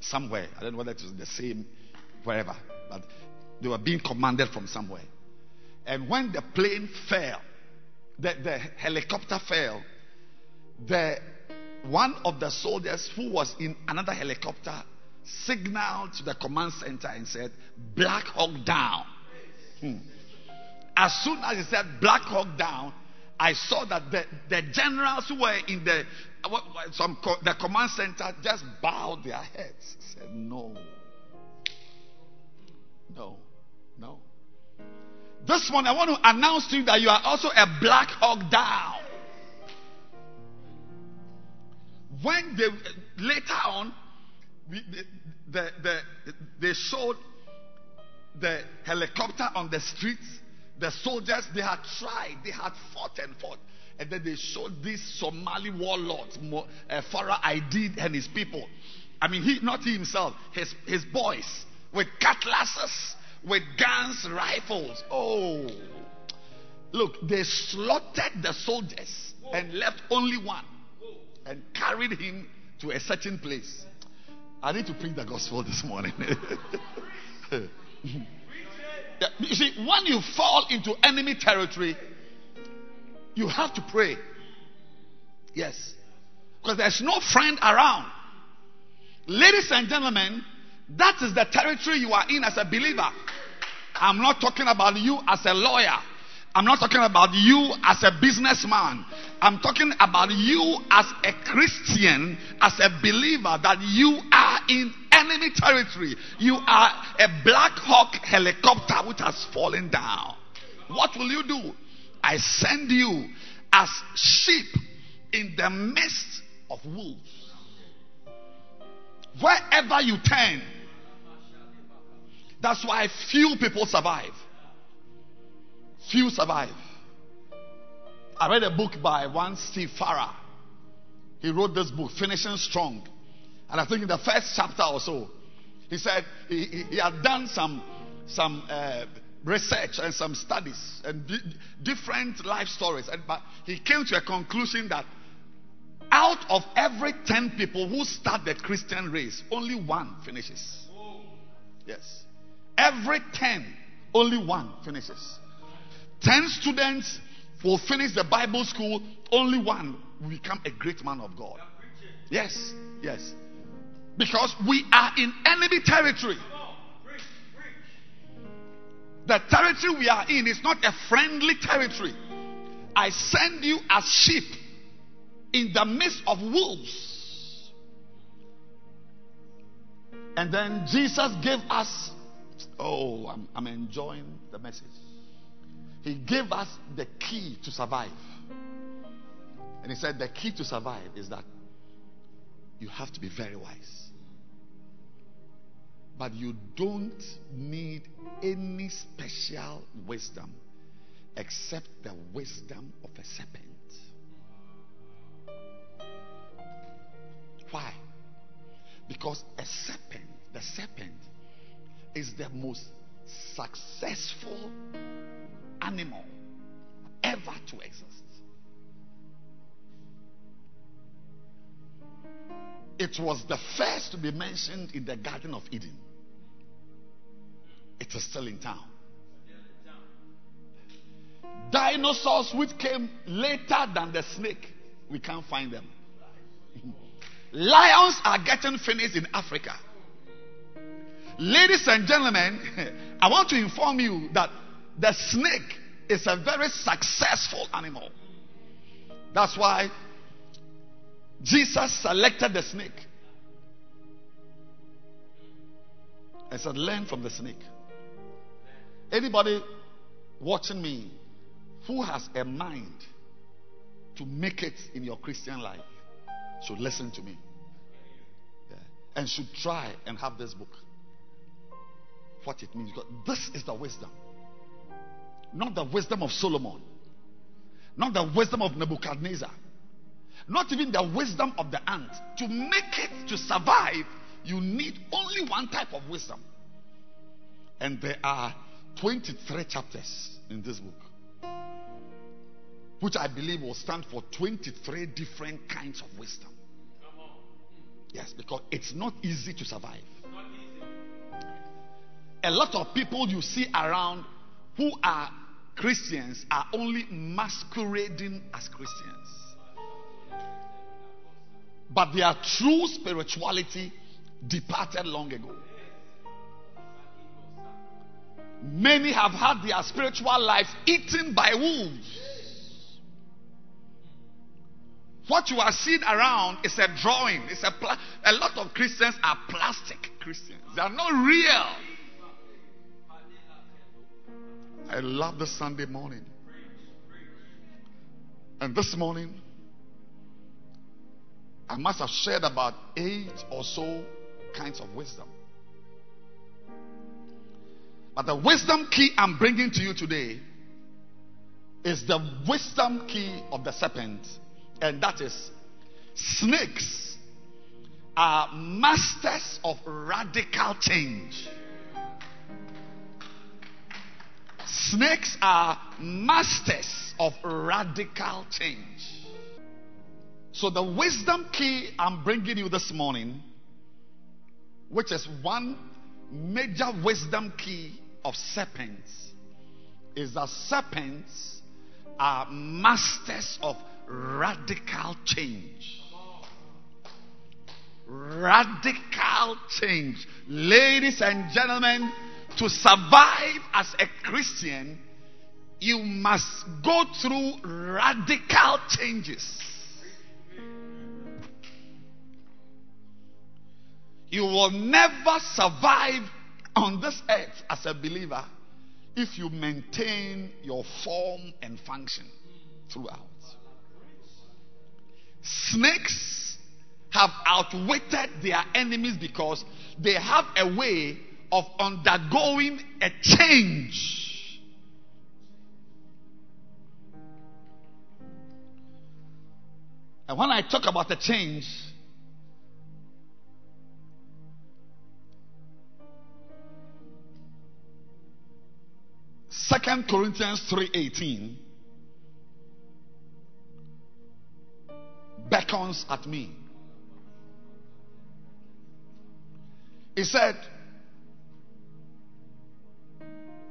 somewhere. I don't know whether it was the same wherever, but they were being commanded from somewhere. And when the plane fell, the, the helicopter fell, the one of the soldiers who was in another helicopter signaled to the command center and said, Black Hawk down. Hmm. As soon as he said Black Hawk down, I saw that the, the generals who were in the some the command center just bowed their heads. Said, No. No. No. This one, I want to announce to you that you are also a Black Hawk down. When they later on, we, the, the, the, they showed the helicopter on the streets, the soldiers they had tried, they had fought and fought, and then they showed these Somali warlords, uh, Farah Aidid and his people. I mean, he not he himself, his his boys with cutlasses, with guns, rifles. Oh, look, they slaughtered the soldiers and left only one and carried him to a certain place. I need to preach the gospel this morning. you see, when you fall into enemy territory, you have to pray. Yes. Because there's no friend around. Ladies and gentlemen, that is the territory you are in as a believer. I'm not talking about you as a lawyer. I'm not talking about you as a businessman. I'm talking about you as a Christian, as a believer, that you are in enemy territory. You are a Black Hawk helicopter which has fallen down. What will you do? I send you as sheep in the midst of wolves. Wherever you turn, that's why few people survive. Few survive. I read a book by one Steve Farrar. He wrote this book, Finishing Strong. And I think in the first chapter or so, he said he, he, had done some, some uh, research and some studies and di- different life stories. And, but he came to a conclusion that out of every 10 people who start the Christian race, only one finishes. Yes. Every 10, only one finishes. 10 students will finish the Bible school, only one will become a great man of God. Yes, yes. Because we are in enemy territory. The territory we are in is not a friendly territory. I send you as sheep in the midst of wolves. And then Jesus gave us, oh, I'm, I'm enjoying the message. He gave us the key to survive. And he said the key to survive is that you have to be very wise. But you don't need any special wisdom except the wisdom of a serpent. Why? Because a serpent, the serpent, is the most successful animal ever to exist. It was the first to be mentioned in the Garden of Eden. It is still in town. Dinosaurs which came later than the snake, we can't find them. Lions are getting finished in Africa. Ladies and gentlemen, I want to inform you that the snake is a very successful animal. That's why Jesus selected the snake. I said, Learn from the snake. Anybody watching me who has a mind to make it in your Christian life should listen to me. Yeah. And should try and have this book. What it means. Because this is the wisdom. Not the wisdom of Solomon. Not the wisdom of Nebuchadnezzar. Not even the wisdom of the ant. To make it to survive, you need only one type of wisdom. And there are 23 chapters in this book, which I believe will stand for 23 different kinds of wisdom. Yes, because it's not easy to survive. A lot of people you see around who are Christians are only masquerading as Christians. But their true spirituality departed long ago. Many have had their spiritual life eaten by wolves. What you are seeing around is a drawing. It's a pla- a lot of Christians are plastic Christians. They are not real. I love the Sunday morning. And this morning, I must have shared about eight or so kinds of wisdom. But the wisdom key I'm bringing to you today is the wisdom key of the serpent, and that is snakes are masters of radical change. Snakes are masters of radical change. So, the wisdom key I'm bringing you this morning, which is one major wisdom key of serpents, is that serpents are masters of radical change. Radical change. Ladies and gentlemen, to survive as a Christian, you must go through radical changes. You will never survive on this earth as a believer if you maintain your form and function throughout. Snakes have outwitted their enemies because they have a way of undergoing a change. And when I talk about the change, Second Corinthians 3:18 beckons at me. He said,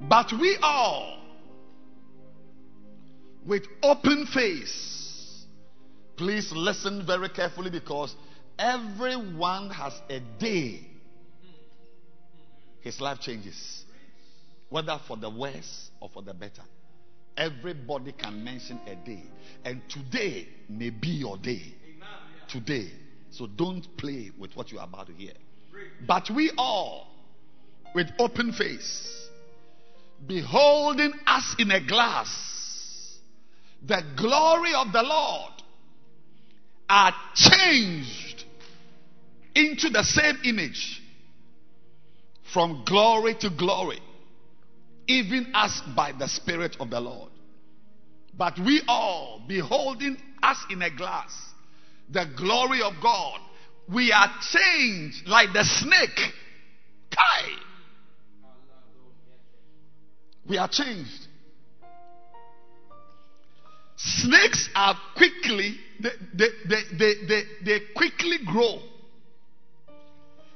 But we all, with open face, please listen very carefully because everyone has a day his life changes, whether for the worse or for the better. Everybody can mention a day, and today may be your day. Today. So don't play with what you are about to hear. But we all, with open face, beholding us in a glass, the glory of the Lord, are changed into the same image from glory to glory, even as by the Spirit of the Lord. But we all, beholding us in a glass, the glory of God, we are changed like the snake. Kai. We are changed. Snakes are quickly, they, they, they, they, they, quickly grow.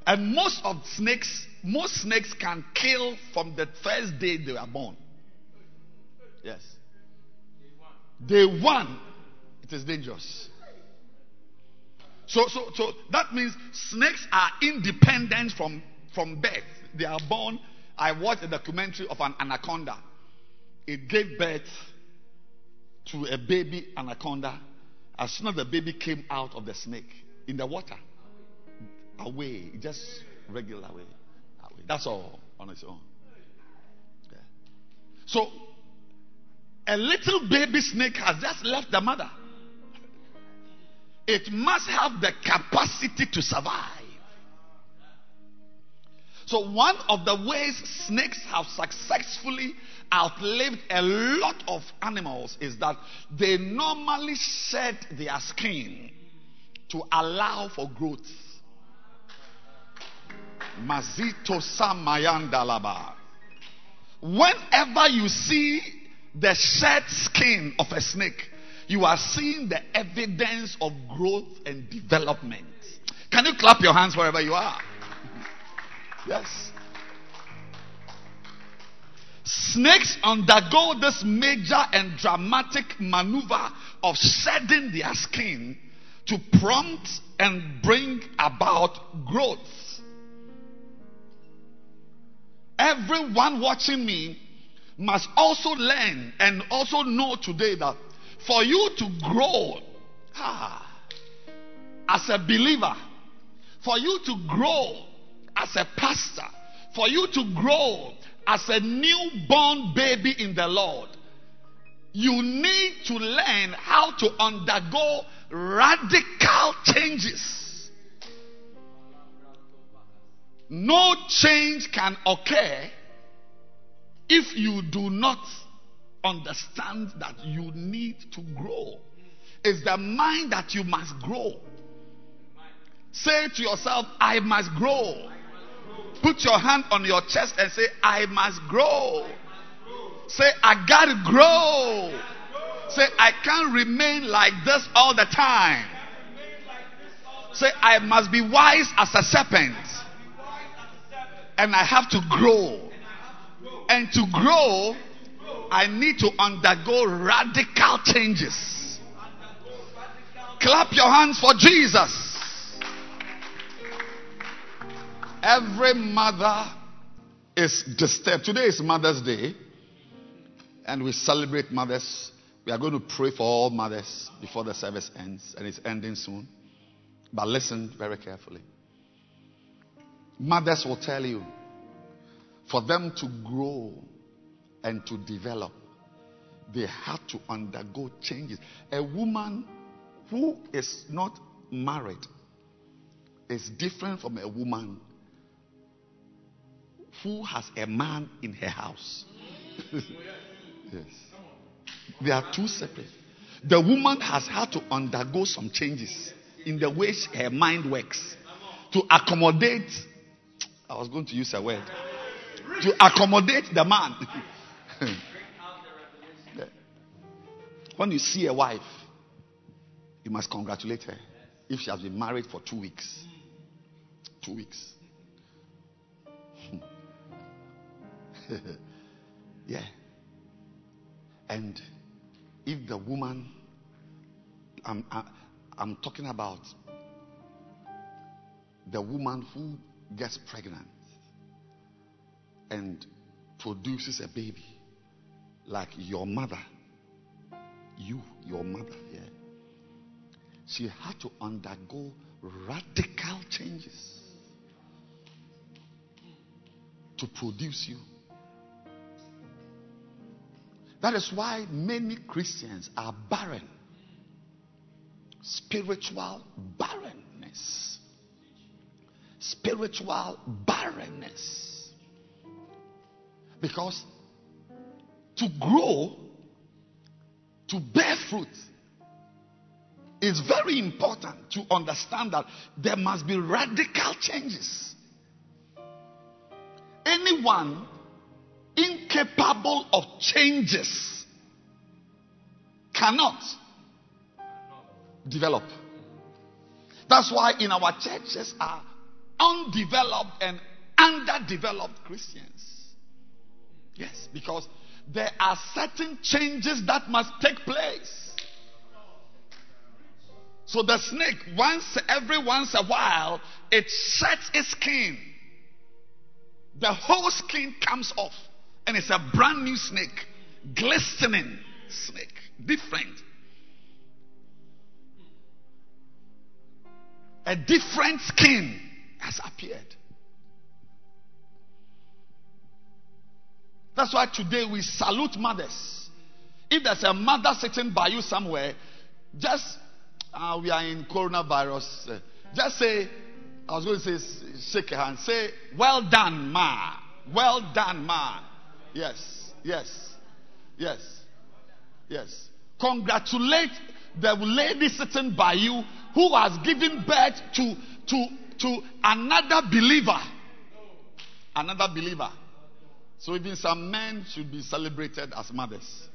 And most of snakes, most snakes can kill from the first day they are born. Yes. Day one, it is dangerous. So, so, so that means snakes are independent from, from birth. They are born. I watched a documentary of an anaconda. It gave birth to a baby anaconda as soon as the baby came out of the snake in the water. Away, just regular way. Away. That's all on its own. Yeah. So, a little baby snake has just left the mother. It must have the capacity to survive. So, one of the ways snakes have successfully outlived a lot of animals is that they normally shed their skin to allow for growth. Mazito Samayandalaba. Whenever you see the shed skin of a snake, you are seeing the evidence of growth and development. Can you clap your hands wherever you are? Yes. Snakes undergo this major and dramatic maneuver of shedding their skin to prompt and bring about growth. Everyone watching me must also learn and also know today that for you to grow ah, as a believer, for you to grow as a pastor, for you to grow as a newborn baby in the Lord, you need to learn how to undergo radical changes. No change can occur if you do not understand that you need to grow. It's the mind that you must grow. Say to yourself, I must grow. Put your hand on your chest and say, I must grow. Say, I gotta grow. Say, I can't remain like this all the time. Say, I must be wise as a serpent. And I have to grow. And to grow, I need to undergo radical changes. Clap your hands for Jesus. Every mother is disturbed. Today is Mother's Day, and we celebrate mothers. We are going to pray for all mothers before the service ends, and it's ending soon. But listen very carefully. Mothers will tell you for them to grow and to develop, they have to undergo changes. A woman who is not married is different from a woman who has a man in her house. yes. They are two separate. The woman has had to undergo some changes in the way her mind works to accommodate. I was going to use a word to accommodate the man. when you see a wife, You must congratulate her if she has been married for two weeks. Two weeks. yeah. And if the woman, I'm, I, I'm talking about the woman who gets pregnant and produces a baby, like your mother, you, your mother, yeah, she had to undergo radical changes to produce you. That is why many Christians are barren. Spiritual barrenness. Spiritual barrenness. Because to grow, to bear fruit, is very important to understand that there must be radical changes. Anyone incapable of changes cannot develop. That's why in our churches are undeveloped and underdeveloped Christians. Yes, because there are certain changes that must take place. So the snake, once every once a while, it sheds its skin. The whole skin comes off, and it's a brand new snake, glistening snake, different. A different skin has appeared. That's why today we salute mothers. If there's a mother sitting by you somewhere, just uh, we are in coronavirus. Uh, just say, I was going to say, shake your hand. Say, well done, ma. Well done, ma. Yes, yes, yes, yes. Congratulate the lady sitting by you who has given birth to, to, to another believer. Another believer. So even some men should be celebrated as mothers.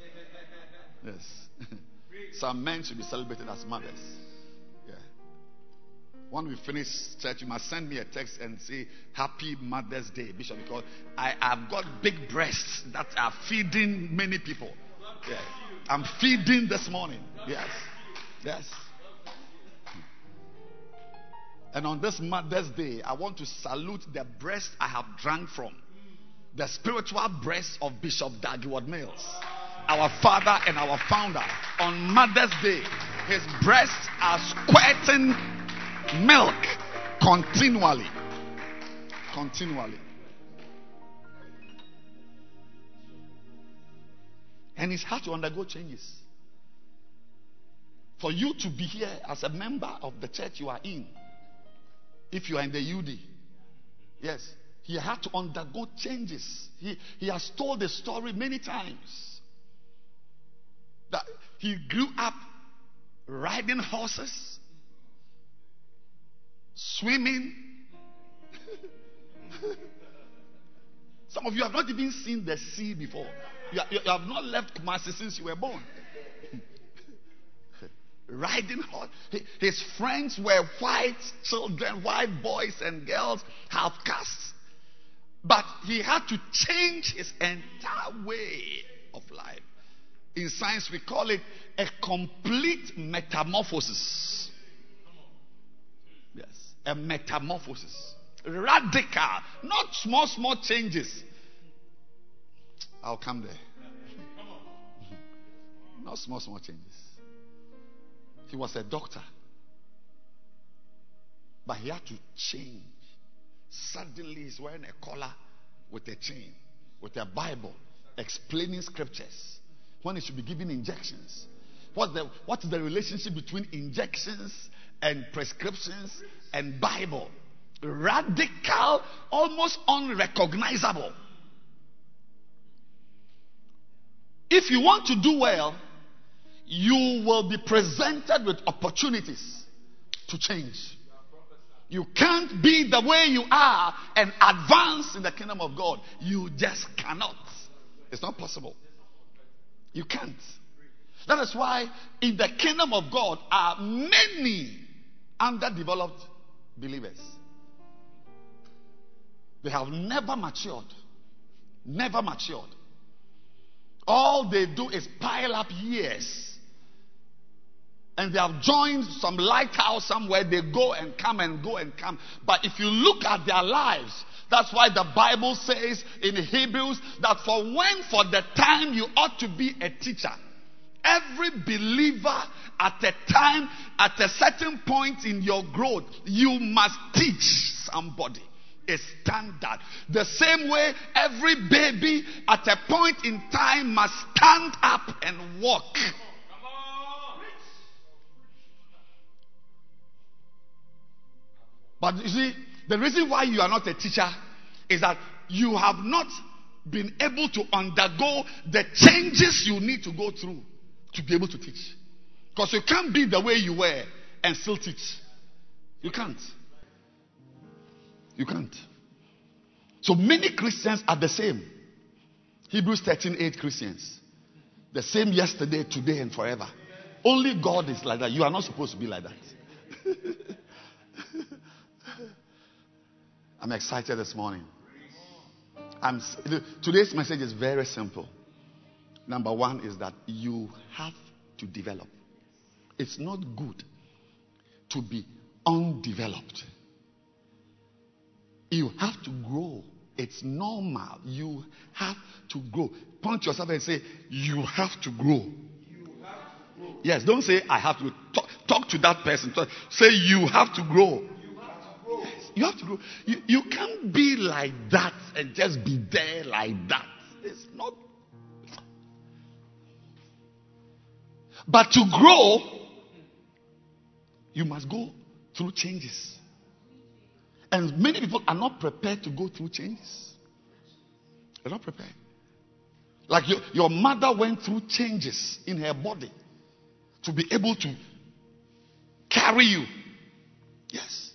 Yes. some men should be celebrated as mothers. When we finish church, you must send me a text and say Happy Mother's Day, Bishop, because I have got big breasts that are feeding many people. Yeah. I'm feeding this morning. Yes. Yes. And on this Mother's Day, I want to salute the breast I have drank from. The spiritual breast of Bishop Dag Heward-Mills, our father and our founder. On Mother's Day, his breasts are squirting milk continually. Continually. And it's hard to undergo changes. For you to be here as a member of the church you are in, if you are in the UD, yes, he had to undergo changes. He, he has told the story many times that he grew up riding horses, swimming. Some of you have not even seen the sea before. You, you, have not left Kumasi since you were born. Riding horse. His friends were white children, white boys and girls, half castes. But he had to change his entire way of life. In science, we call it a complete metamorphosis. Yes, a metamorphosis. Radical, not small, small changes. I'll come there. Not small, small changes. He was a doctor. But he had to change. Suddenly he's wearing a collar with a chain, with a Bible, explaining scriptures. When he should be giving injections. What's the, what is the relationship between injections and prescriptions and Bible? Radical, almost unrecognizable. If you want to do well, you will be presented with opportunities to change. You can't be the way you are and advance in the kingdom of God. You just cannot. It's not possible. You can't. That is why in the kingdom of God are many underdeveloped believers. They have never matured. Never matured. All they do is pile up years. And they have joined some lighthouse somewhere. They go and come and go and come. But if you look at their lives, that's why the Bible says in Hebrews that for when, for the time you ought to be a teacher. Every believer at a time, at a certain point in your growth, you must teach somebody a standard. The same way every baby at a point in time must stand up and walk. But you see, the reason why you are not a teacher is that you have not been able to undergo the changes you need to go through to be able to teach. Because you can't be the way you were and still teach. You can't. You can't. So many Christians are the same. Hebrews 13 8 Christians. The same yesterday, today, and forever. Only God is like that. You are not supposed to be like that. I'm excited this morning. I'm, today's message is very simple. Number one is that you have to develop. It's not good to be undeveloped. You have to grow. It's normal. You have to grow. Point yourself and say, You have to grow. Yes, don't say, I have to. Talk, talk to that person. Talk, say, You have to grow. You have to grow. You, you can't be like that and just be there like that. It's not. But to grow, you must go through changes. And many people are not prepared to go through changes. They're not prepared. Like your, your mother went through changes in her body to be able to carry you. Yes.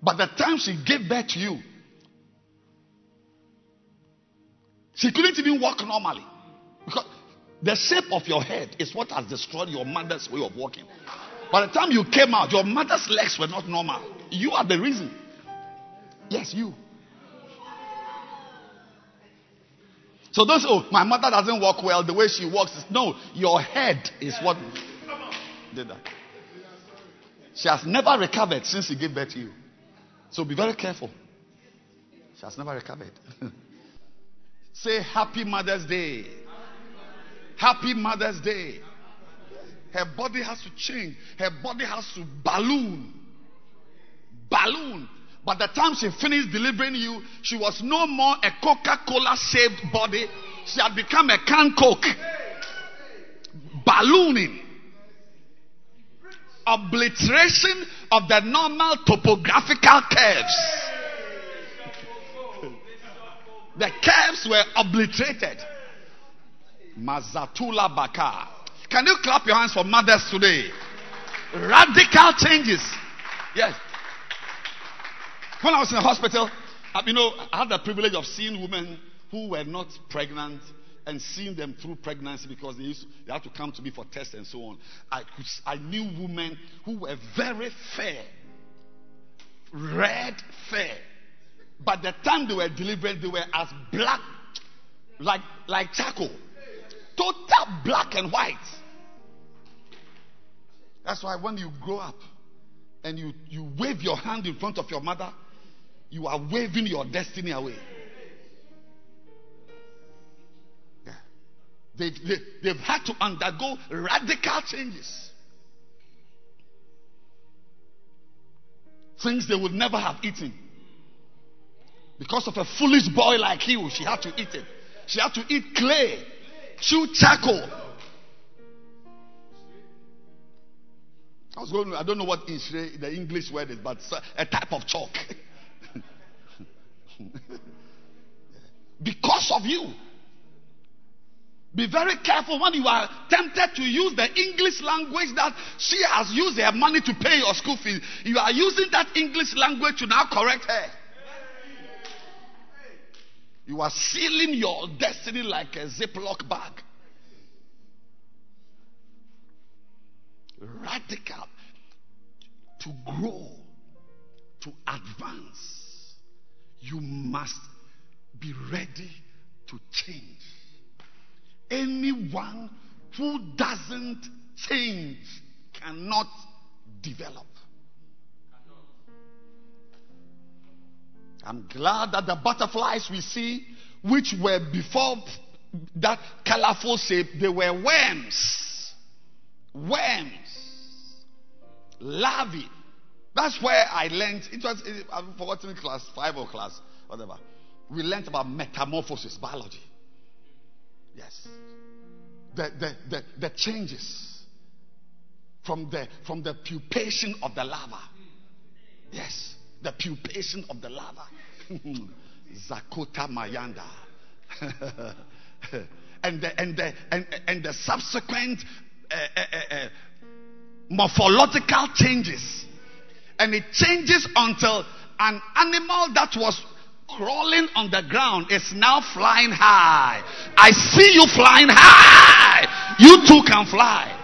But the time she gave birth to you, she couldn't even walk normally. Because the shape of your head is what has destroyed your mother's way of walking. By the time you came out, your mother's legs were not normal. You are the reason. Yes, you. So don't say, oh, my mother doesn't walk well the way she walks. is No, your head is what did that. She has never recovered since she gave birth to you. So be very careful. She has never recovered. say Happy Mother's Day. Happy Mother's Day. Her body has to change. Her body has to balloon. Balloon. By the time she finished delivering you, she was no more a Coca Cola shaped body. She had become a can Coke. Ballooning. Obliteration of the normal topographical curves. The curves were obliterated. Mazatula Baka. Can you clap your hands for mothers today? Radical changes. Yes. When I was in the hospital, um, you know, I had the privilege of seeing women who were not pregnant and seeing them through pregnancy because they, used to, they had to come to me for tests and so on. I, could, I knew women who were very fair, red fair. By the time they were delivered, they were as black, like, like charcoal. Total black and white. That's why when you grow up and you, you wave your hand in front of your mother, you are waving your destiny away. Yeah. They've, they, they have had to undergo radical changes. Things they would never have eaten. Because of a foolish boy like you, she had to eat it. She had to eat clay, chew charcoal. I was going. I don't know what the English word is, but a type of chalk. because of you. Be very careful when you are tempted to use the English language that she has used her money to pay your school fees. You are using that English language to now correct her. You are sealing your destiny like a Ziploc bag. Radical. To grow, to advance, you must be ready to change. Anyone who doesn't change cannot develop. I'm glad that the butterflies we see, which were before that colorful shape, they were worms. Worms. Larvae. That's where I learned. It was, I've forgotten class five or class, whatever. We learned about metamorphosis, biology. Yes. The, the, the, the changes from the, from the pupation of the larva. Yes. The pupation of the larva. Zakota Mayanda. and, the, and, the, and, and the subsequent uh, uh, uh, morphological changes. And it changes until an animal that was crawling on the ground is now flying high. I see you flying high. You too can fly.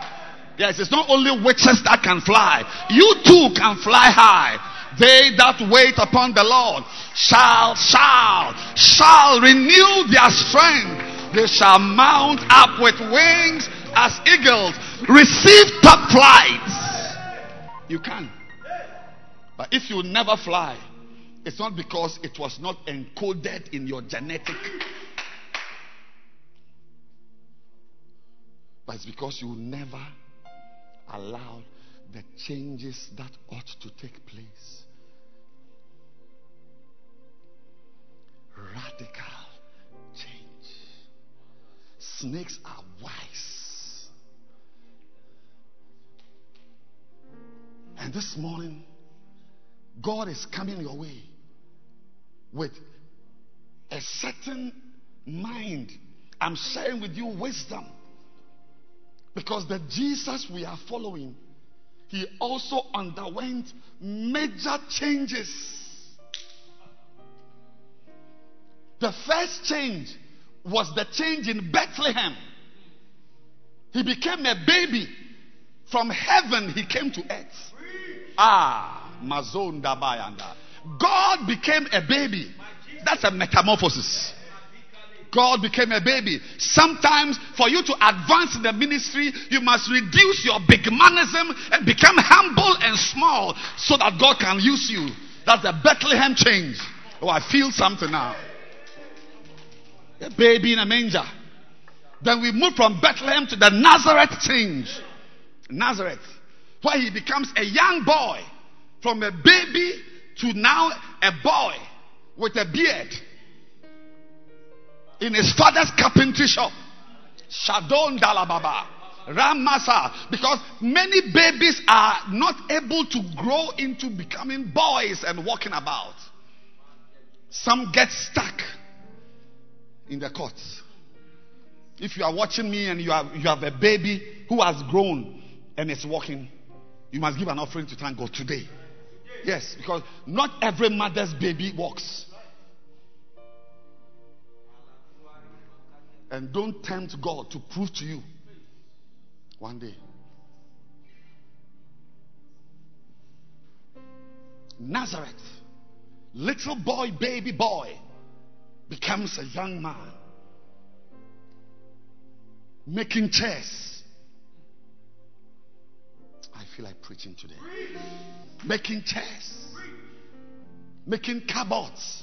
Yes, it's not only witches that can fly. You too can fly high. They that wait upon the Lord shall, shall, shall renew their strength. They shall mount up with wings as eagles. Receive top flights. You can. But if you never fly, it's not because it was not encoded in your genetic. But it's because you never allowed the changes that ought to take place. Radical change. Snakes are wise. And this morning, God is coming your way with a certain mind. I'm sharing with you wisdom. Because the Jesus we are following, he also underwent major changes. The first change was the change in Bethlehem. He became a baby. From heaven, he came to earth. Ah, Mazon Dabayanda. God became a baby. That's a metamorphosis. God became a baby. Sometimes, for you to advance in the ministry, you must reduce your big manism and become humble and small so that God can use you. That's the Bethlehem change. Oh, I feel something now. A baby in a manger. Then we move from Bethlehem to the Nazareth change. Nazareth, where he becomes a young boy from a baby to now a boy with a beard in his father's carpentry shop. Shadon Dalababa. Ramasa. Because many babies are not able to grow into becoming boys and walking about. Some get stuck in the courts. If you are watching me and you have, you have a baby who has grown and is walking, you must give an offering to thank God today. Yes, because not every mother's baby walks. And don't tempt God to prove to you one day. Nazareth, little boy, baby boy, becomes a young man, making chairs. I feel like preaching today. Making chairs, making cupboards,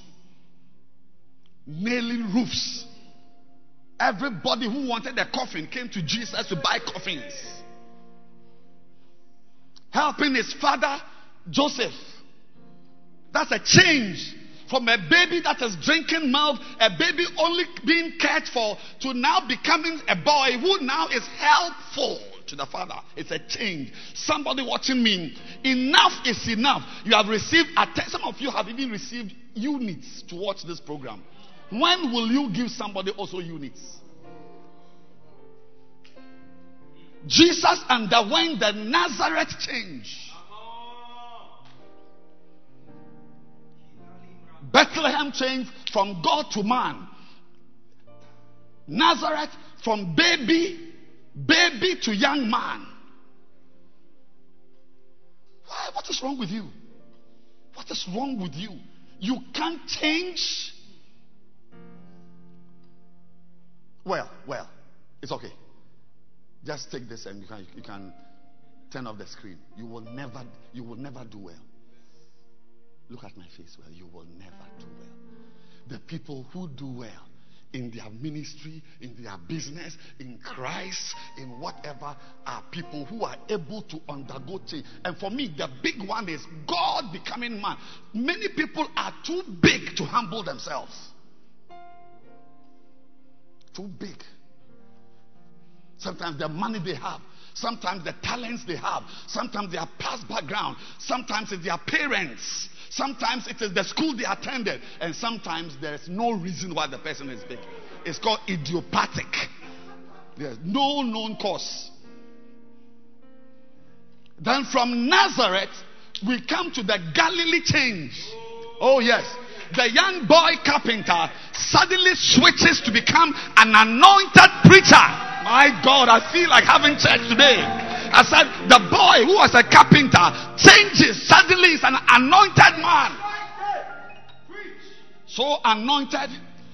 nailing roofs. Everybody who wanted a coffin came to Jesus to buy coffins. Helping his father, Joseph. That's a change from a baby that is drinking milk, a baby only being cared for, to now becoming a boy who now is helpful to the father. It's a change. Somebody watching me, enough is enough. You have received, some of you have even received units to watch this program. When will you give somebody also units? Jesus underwent the Nazareth change. Bethlehem changed from God to man. Nazareth from baby, baby to young man. Hey, what is wrong with you? What is wrong with you? You can't change. Well, well, it's okay. Just take this and you can, you can turn off the screen. You will never, you will never do well. Look at my face. Well, you will never do well. The people who do well in their ministry, in their business, in Christ, in whatever, are people who are able to undergo change. And for me, the big one is God becoming man. Many people are too big to humble themselves. Too big. Sometimes the money they have, sometimes the talents they have, sometimes their past background, sometimes it's their parents, sometimes it is the school they attended, and sometimes there is no reason why the person is big. It's called idiopathic. There's no known cause. Then from Nazareth, we come to the Galilee change. Oh, yes. The young boy carpenter suddenly switches to become an anointed preacher. My God, I feel like having church today. I said, the boy who was a carpenter changes. Suddenly, he's an anointed man. So anointed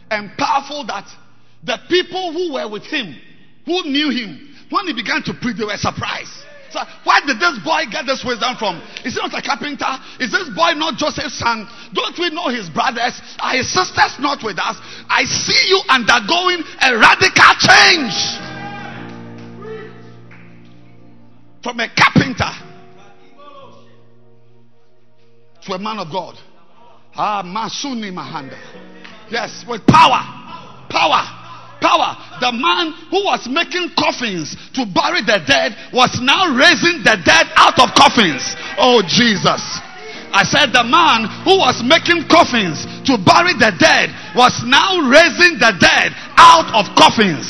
and powerful that the people who were with him, who knew him, when he began to preach, they were surprised. So where did this boy get this wisdom from? Is he not a carpenter? Is this boy not Joseph's son? Don't we know his brothers? Are his sisters not with us? I see you undergoing a radical change. From a carpenter to a man of God. Ah, Masuni Mahanda. Yes, with power. Power. Power. The man who was making coffins to bury the dead was now raising the dead out of coffins. Oh, Jesus. I said the man who was making coffins to bury the dead was now raising the dead out of coffins.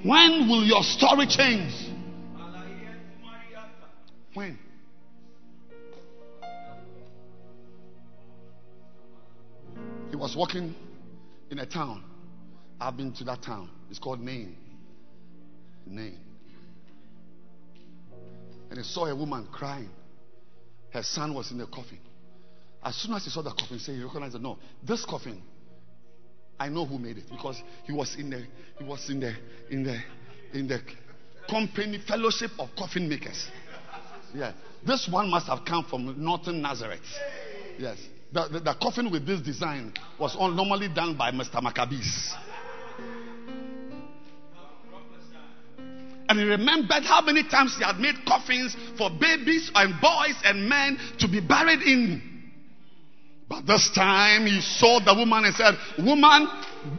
When will your story change? When? He was walking in a town. I've been to that town. It's called Nain. Nain. And he saw a woman crying. Her son was in the coffin. As soon as he saw the coffin, he recognized it. No, this coffin, I know who made it because he was in the he was in the in the in the company fellowship of coffin makers. Yeah. This one must have come from Northern Nazareth. Yes. The, the, the coffin with this design was all normally done by Mr. Maccabees. And he remembered how many times he had made coffins for babies and boys and men to be buried in. But this time he saw the woman and said, Woman,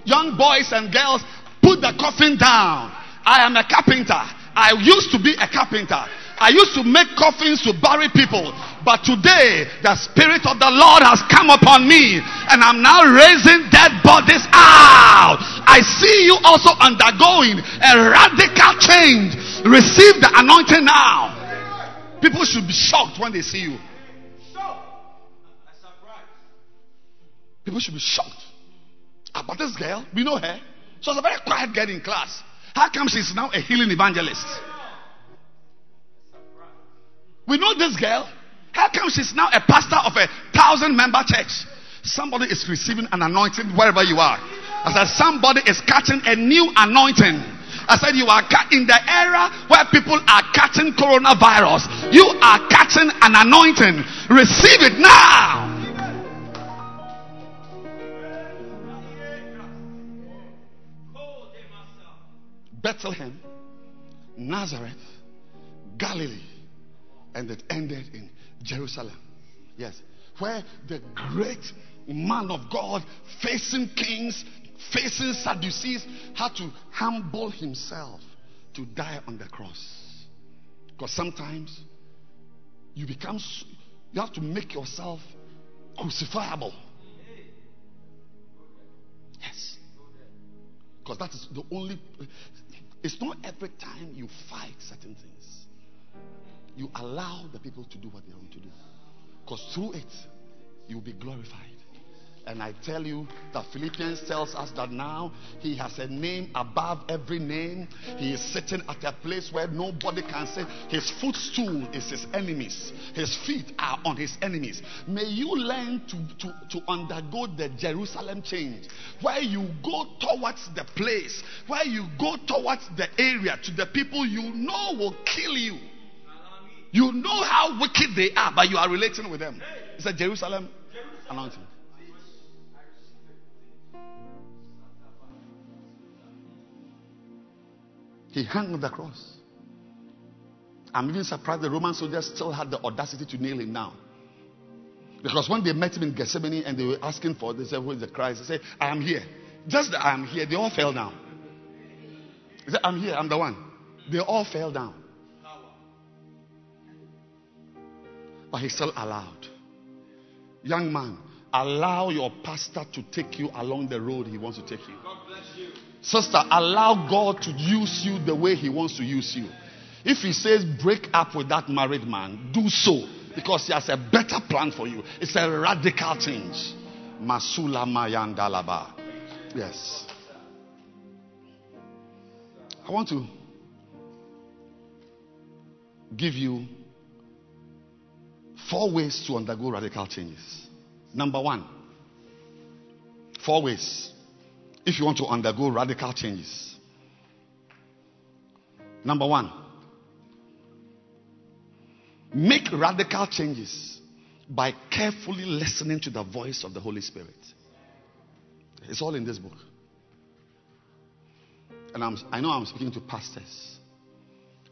young boys and girls, put the coffin down. I am a carpenter. I used to be a carpenter. I used to make coffins to bury people, but today the Spirit of the Lord has come upon me, and I'm now raising dead bodies out. I see you also undergoing a radical change. Receive the anointing now. People should be shocked when they see you. People should be shocked. Ah, About this girl, we know her. She was a very quiet girl in class. How come she's now a healing evangelist? We know this girl. How come she's now a pastor of a thousand member church? Somebody is receiving an anointing wherever you are. I said, somebody is catching a new anointing. I said, you are ca- in the era where people are catching coronavirus. You are catching an anointing. Receive it now. Bethlehem, Nazareth, Galilee, and it ended in Jerusalem. Yes, where the great man of God, facing kings, facing Sadducees, had to humble himself to die on the cross. Because sometimes you become, you have to make yourself crucifiable. Yes. Because that is the only, it's not every time you fight certain things. You allow the people to do what they want to do. Because through it, you'll be glorified. And I tell you that Philippians tells us that now he has a name above every name. He is sitting at a place where nobody can say his footstool is his enemies. His feet are on his enemies. May you learn to, to, to undergo the Jerusalem change where you go towards the place, where you go towards the area to the people you know will kill you. You know how wicked they are, but you are relating with them. It's a Jerusalem anointing. He hung on the cross. I'm even surprised the Roman soldiers still had the audacity to nail him down. Because when they met him in Gethsemane and they were asking for, they said, Who is the Christ? He said, I am here. Just that I am here. They all fell down. He said, I'm here. I'm the one. They all fell down. But he still allowed. Young man, allow your pastor to take you along the road he wants to take you. Sister, allow God to use you the way He wants to use you. If He says break up with that married man, do so because He has a better plan for you. It's a radical change. Masula Mayandalaba. Yes. I want to give you four ways to undergo radical changes. Number one, four ways if you want to undergo radical changes. Number one, make radical changes by carefully listening to the voice of the Holy Spirit. It's all in this book. And I'm, I know I'm speaking to pastors.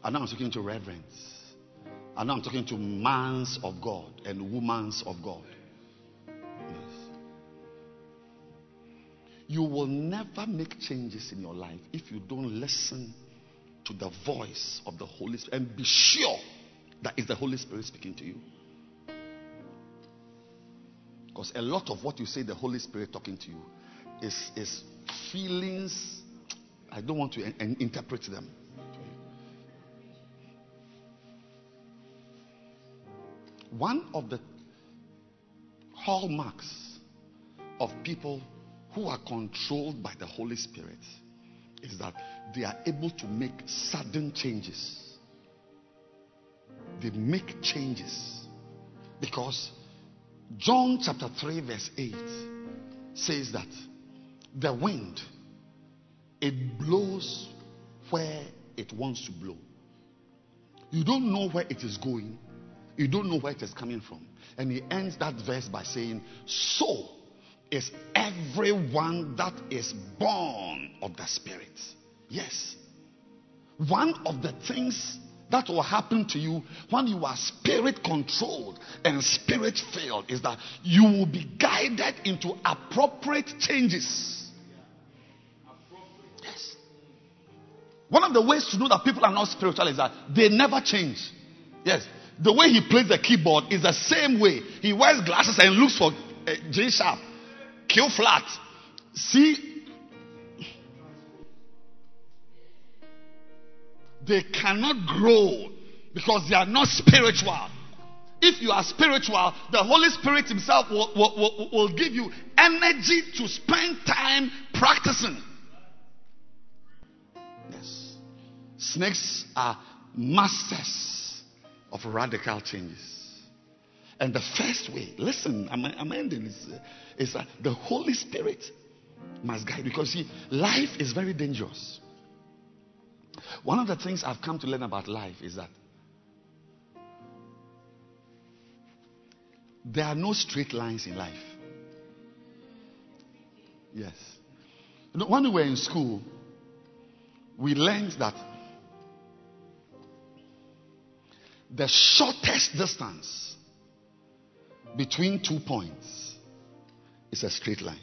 I know I'm speaking to reverends. I know I'm talking to mans of God and womans of God. You will never make changes in your life if you don't listen to the voice of the Holy Spirit and be sure that it's the Holy Spirit speaking to you. Because a lot of what you say, the Holy Spirit talking to you, is, is feelings. I don't want to in- interpret them. One of the hallmarks of people who are controlled by the Holy Spirit is that they are able to make sudden changes. They make changes because John chapter 3, verse 8 says that the wind it blows where it wants to blow. You don't know where it is going, you don't know where it is coming from. And he ends that verse by saying, So is everyone that is born of the Spirit. Yes. One of the things that will happen to you when you are spirit controlled and spirit filled is that you will be guided into appropriate changes. Yes. One of the ways to know that people are not spiritual is that they never change. Yes. The way he plays the keyboard is the same way. He wears glasses and looks for uh, G sharp. Q flat. See, they cannot grow because they are not spiritual. If you are spiritual, the Holy Spirit Himself will, will, will, will give you energy to spend time practicing. Yes. Snakes are masters of radical changes. And the first way, listen, I'm, I'm ending, is, is that the Holy Spirit must guide. Because see, life is very dangerous. One of the things I've come to learn about life is that there are no straight lines in life. Yes. When we were in school, we learned that the shortest distance between two points is a straight line.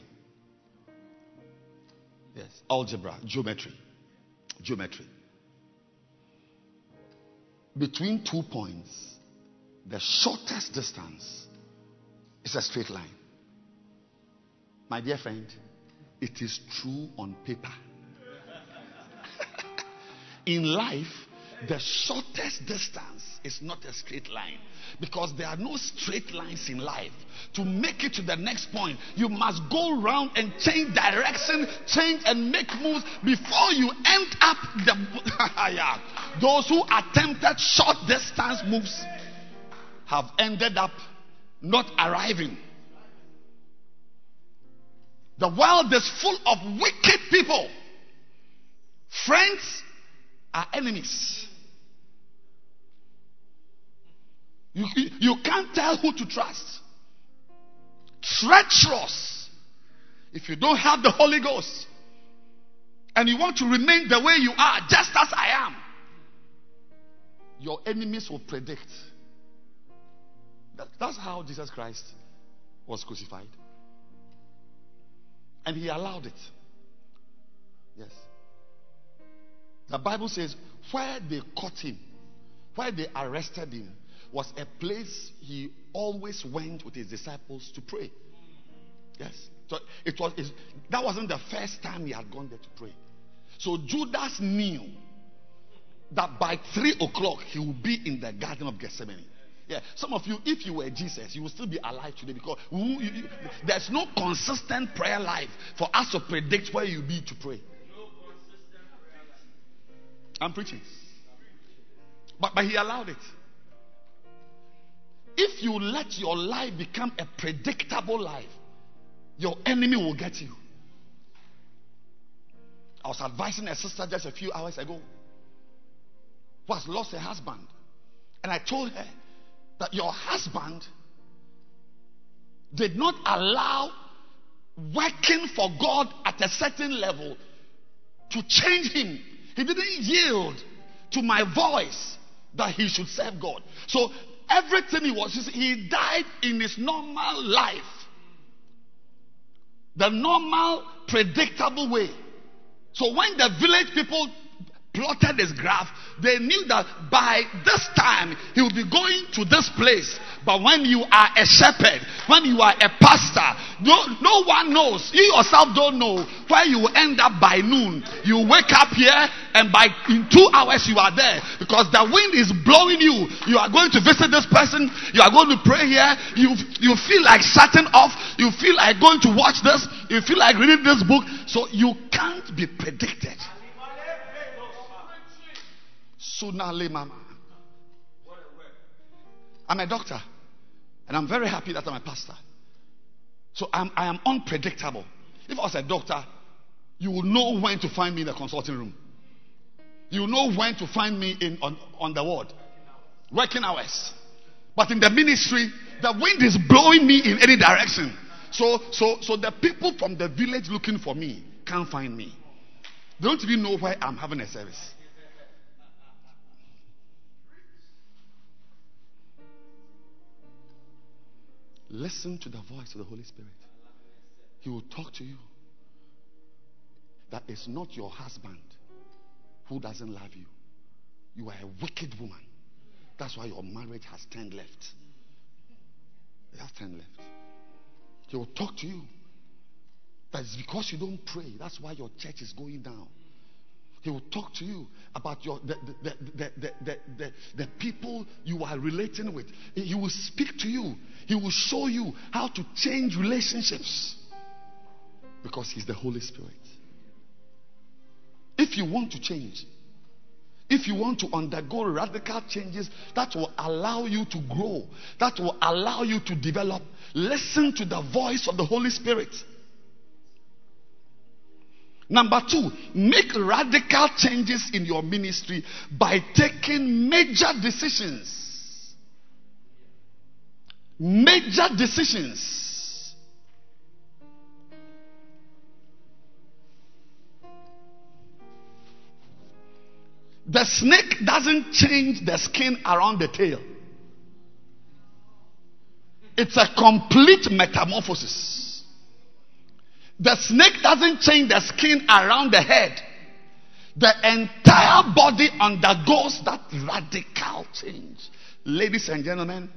Yes, algebra, geometry. Geometry. Between two points, the shortest distance is a straight line. My dear friend, it is true on paper. In life, the shortest distance is not a straight line because there are no straight lines in life. To make it to the next point, you must go round and change direction, change and make moves before you end up the. yeah. Those who attempted short distance moves have ended up not arriving. The world is full of wicked people. Friends are enemies. You, you, can't tell who to trust. Treacherous. If you don't have the Holy Ghost and you want to remain the way you are, just as I am, your enemies will predict. That, that's how Jesus Christ was crucified. And he allowed it. Yes. The Bible says, where they caught him, where they arrested him, was a place he always went with his disciples to pray. Yes. So it was it, that wasn't the first time he had gone there to pray. So Judas knew that by three o'clock he would be in the Garden of Gethsemane. Yeah, some of you, if you were Jesus, you will still be alive today because you, you, there's no consistent prayer life for us to predict where you'll be to pray. I'm preaching. But, but he allowed it. If you let your life become a predictable life, your enemy will get you. I was advising a sister just a few hours ago who has lost her husband. And I told her that your husband did not allow working for God at a certain level to change him. He didn't yield to my voice that he should serve God. So everything he was, he died in his normal life. The normal, predictable way. So when the village people plotted his graph, they knew that by this time he will be going to this place. But when you are a shepherd, when you are a pastor, no, no one knows. You yourself don't know where you will end up by noon. You wake up here and by in two hours you are there because the wind is blowing you. You are going to visit this person. You are going to pray here. You, you feel like shutting off. You feel like going to watch this. You feel like reading this book. So you can't be predicted. Sunale Mama. I'm a doctor. And I'm very happy that I'm a pastor. So I'm, I am unpredictable. If I was a doctor, you will know when to find me in the consulting room. You know when to find me in on, on the ward. Working hours. But in the ministry, the wind is blowing me in any direction. So, so, so the people from the village looking for me can't find me. They don't even know why I'm having a service. Listen to the voice of the Holy Spirit. He will talk to you. That is not your husband who doesn't love you. You are a wicked woman. That's why your marriage has turned left. It has turned left. He will talk to you. That is because you don't pray. That's why your church is going down. He will talk to you about your the, the, the, the, people you are relating with. He will speak to you. He will show you how to change relationships. Because He's the Holy Spirit. If you want to change, if you want to undergo radical changes that will allow you to grow, that will allow you to develop, listen to the voice of the Holy Spirit. Number two, make radical changes in your ministry by taking major decisions. Major decisions. The snake doesn't change the skin around the tail. It's a complete metamorphosis. The snake doesn't change the skin around the head. The entire body undergoes that radical change. Ladies and gentlemen,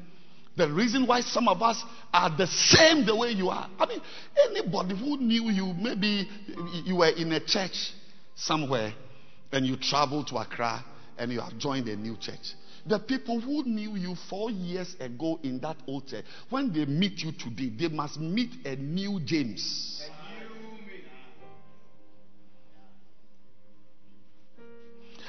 the reason why some of us are the same the way you are. I mean, anybody who knew you, maybe you were in a church somewhere and you traveled to Accra and you have joined a new church. The people who knew you four years ago in that old church, when they meet you today, they must meet a new James.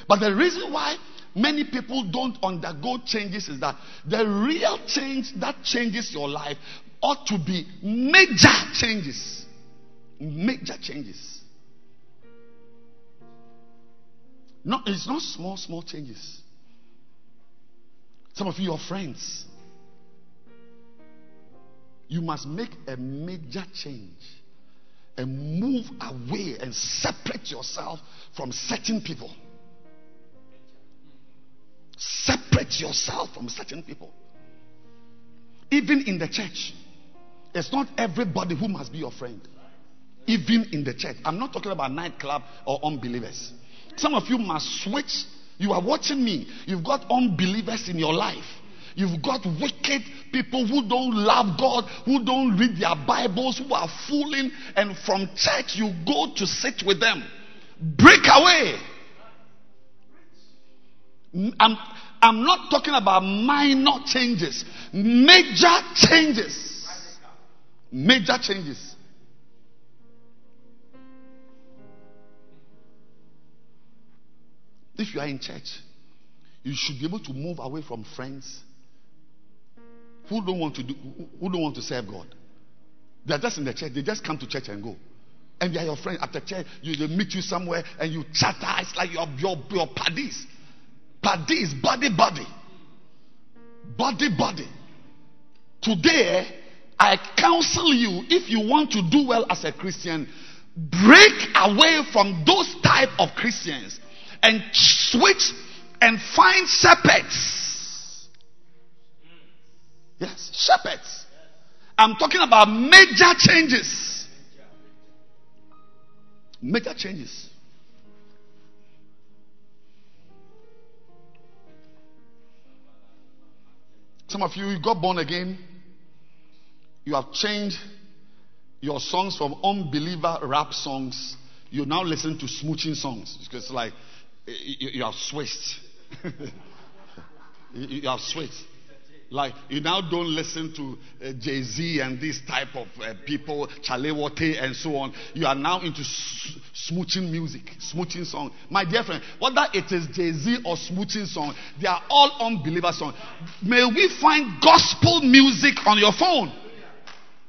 But the reason why many people don't undergo changes is that the real change that changes your life ought to be major changes. Major changes. No, it's not small, small changes. Some of you, your friends, you must make a major change and move away and separate yourself from certain people. Separate yourself from certain people. Even in the church, it's not everybody who must be your friend. Even in the church. I'm not talking about nightclub or unbelievers. Some of you must switch. You are watching me. You've got unbelievers in your life. You've got wicked people who don't love God, who don't read their Bibles, who are fooling, and from church you go to sit with them. Break away. I'm, I'm not talking about minor changes, major changes. Major changes. If you are in church, you should be able to move away from friends who don't want to do, who don't want to serve God. They are just in the church. They just come to church and go. And they are your friends after church. You, they meet you somewhere and you chatter. It's like your your your paddies. Paddies, body, body, body, body. Today, I counsel you if you want to do well as a Christian, break away from those type of Christians and switch and find shepherds. Yes, shepherds. I'm talking about major changes. Major changes. Some of you, you got born again. You have changed your songs from unbeliever rap songs. You now listen to smooching songs. Because like you, you have switched. you, you have switched. Like you now don't listen to uh, Jay Z and this type of uh, people, Shatta Wale and so on. You are now into s- smooching music, smooching song. My dear friend, whether it is Jay Z or smooching song, they are all unbeliever songs. May we find gospel music on your phone.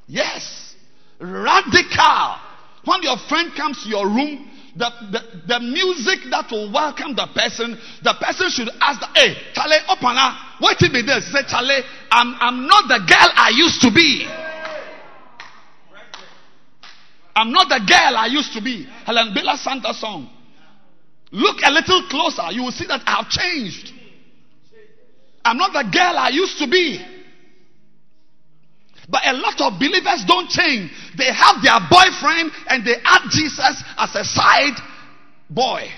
Yes, radical. When your friend comes to your room, the, the, the music that will welcome the person, the person should ask, the, Hey, Charlie, open up. What it be? Say, Charlie, I'm, I'm not the girl I used to be. I'm not the girl I used to be. Helen Bella Santa song. Look a little closer. You will see that I have changed. I'm not the girl I used to be. But a lot of believers don't change. They have their boyfriend and they add Jesus as a side boy.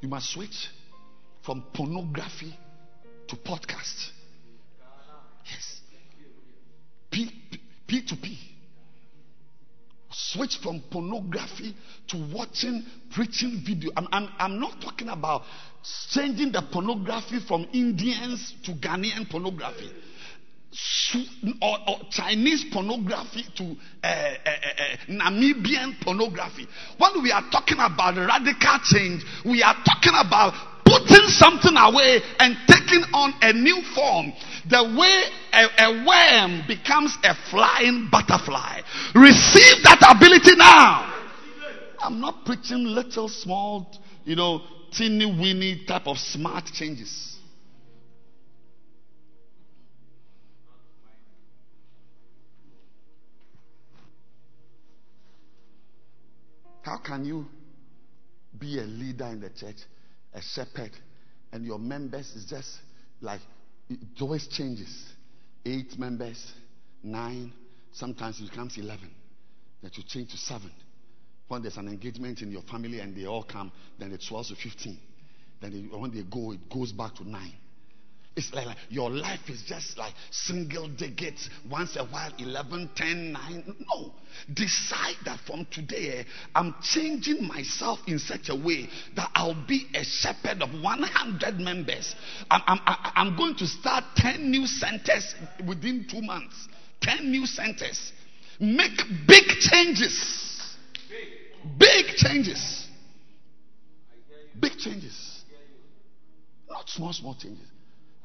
You must switch from pornography to podcast. Yes. P, P, P to P. Switch from pornography to watching preaching video. I'm, I'm, I'm not talking about changing the pornography from Indians to Ghanaian pornography. Or, or, Chinese pornography to uh, uh, uh, Namibian pornography. When we are talking about radical change, we are talking about putting something away and taking on a new form. The way a, a worm becomes a flying butterfly. Receive that ability now. I'm not preaching little, small, you know, teeny weeny type of smart changes. How can you be a leader in the church, a shepherd, and your members is just like it always changes? Eight members, nine, sometimes it becomes 11. That you change to seven. When there's an engagement in your family and they all come, then it swells to 15. Then when they go, it goes back to nine. It's like, like your life is just like single digits, once a while 11, 10, 9. No. Decide that from today, eh, I'm changing myself in such a way that I'll be a shepherd of 100 members. I'm, I'm, I'm going to start 10 new centers within two months. 10 new centers. Make big changes. Big changes. Big changes. Not small, small changes.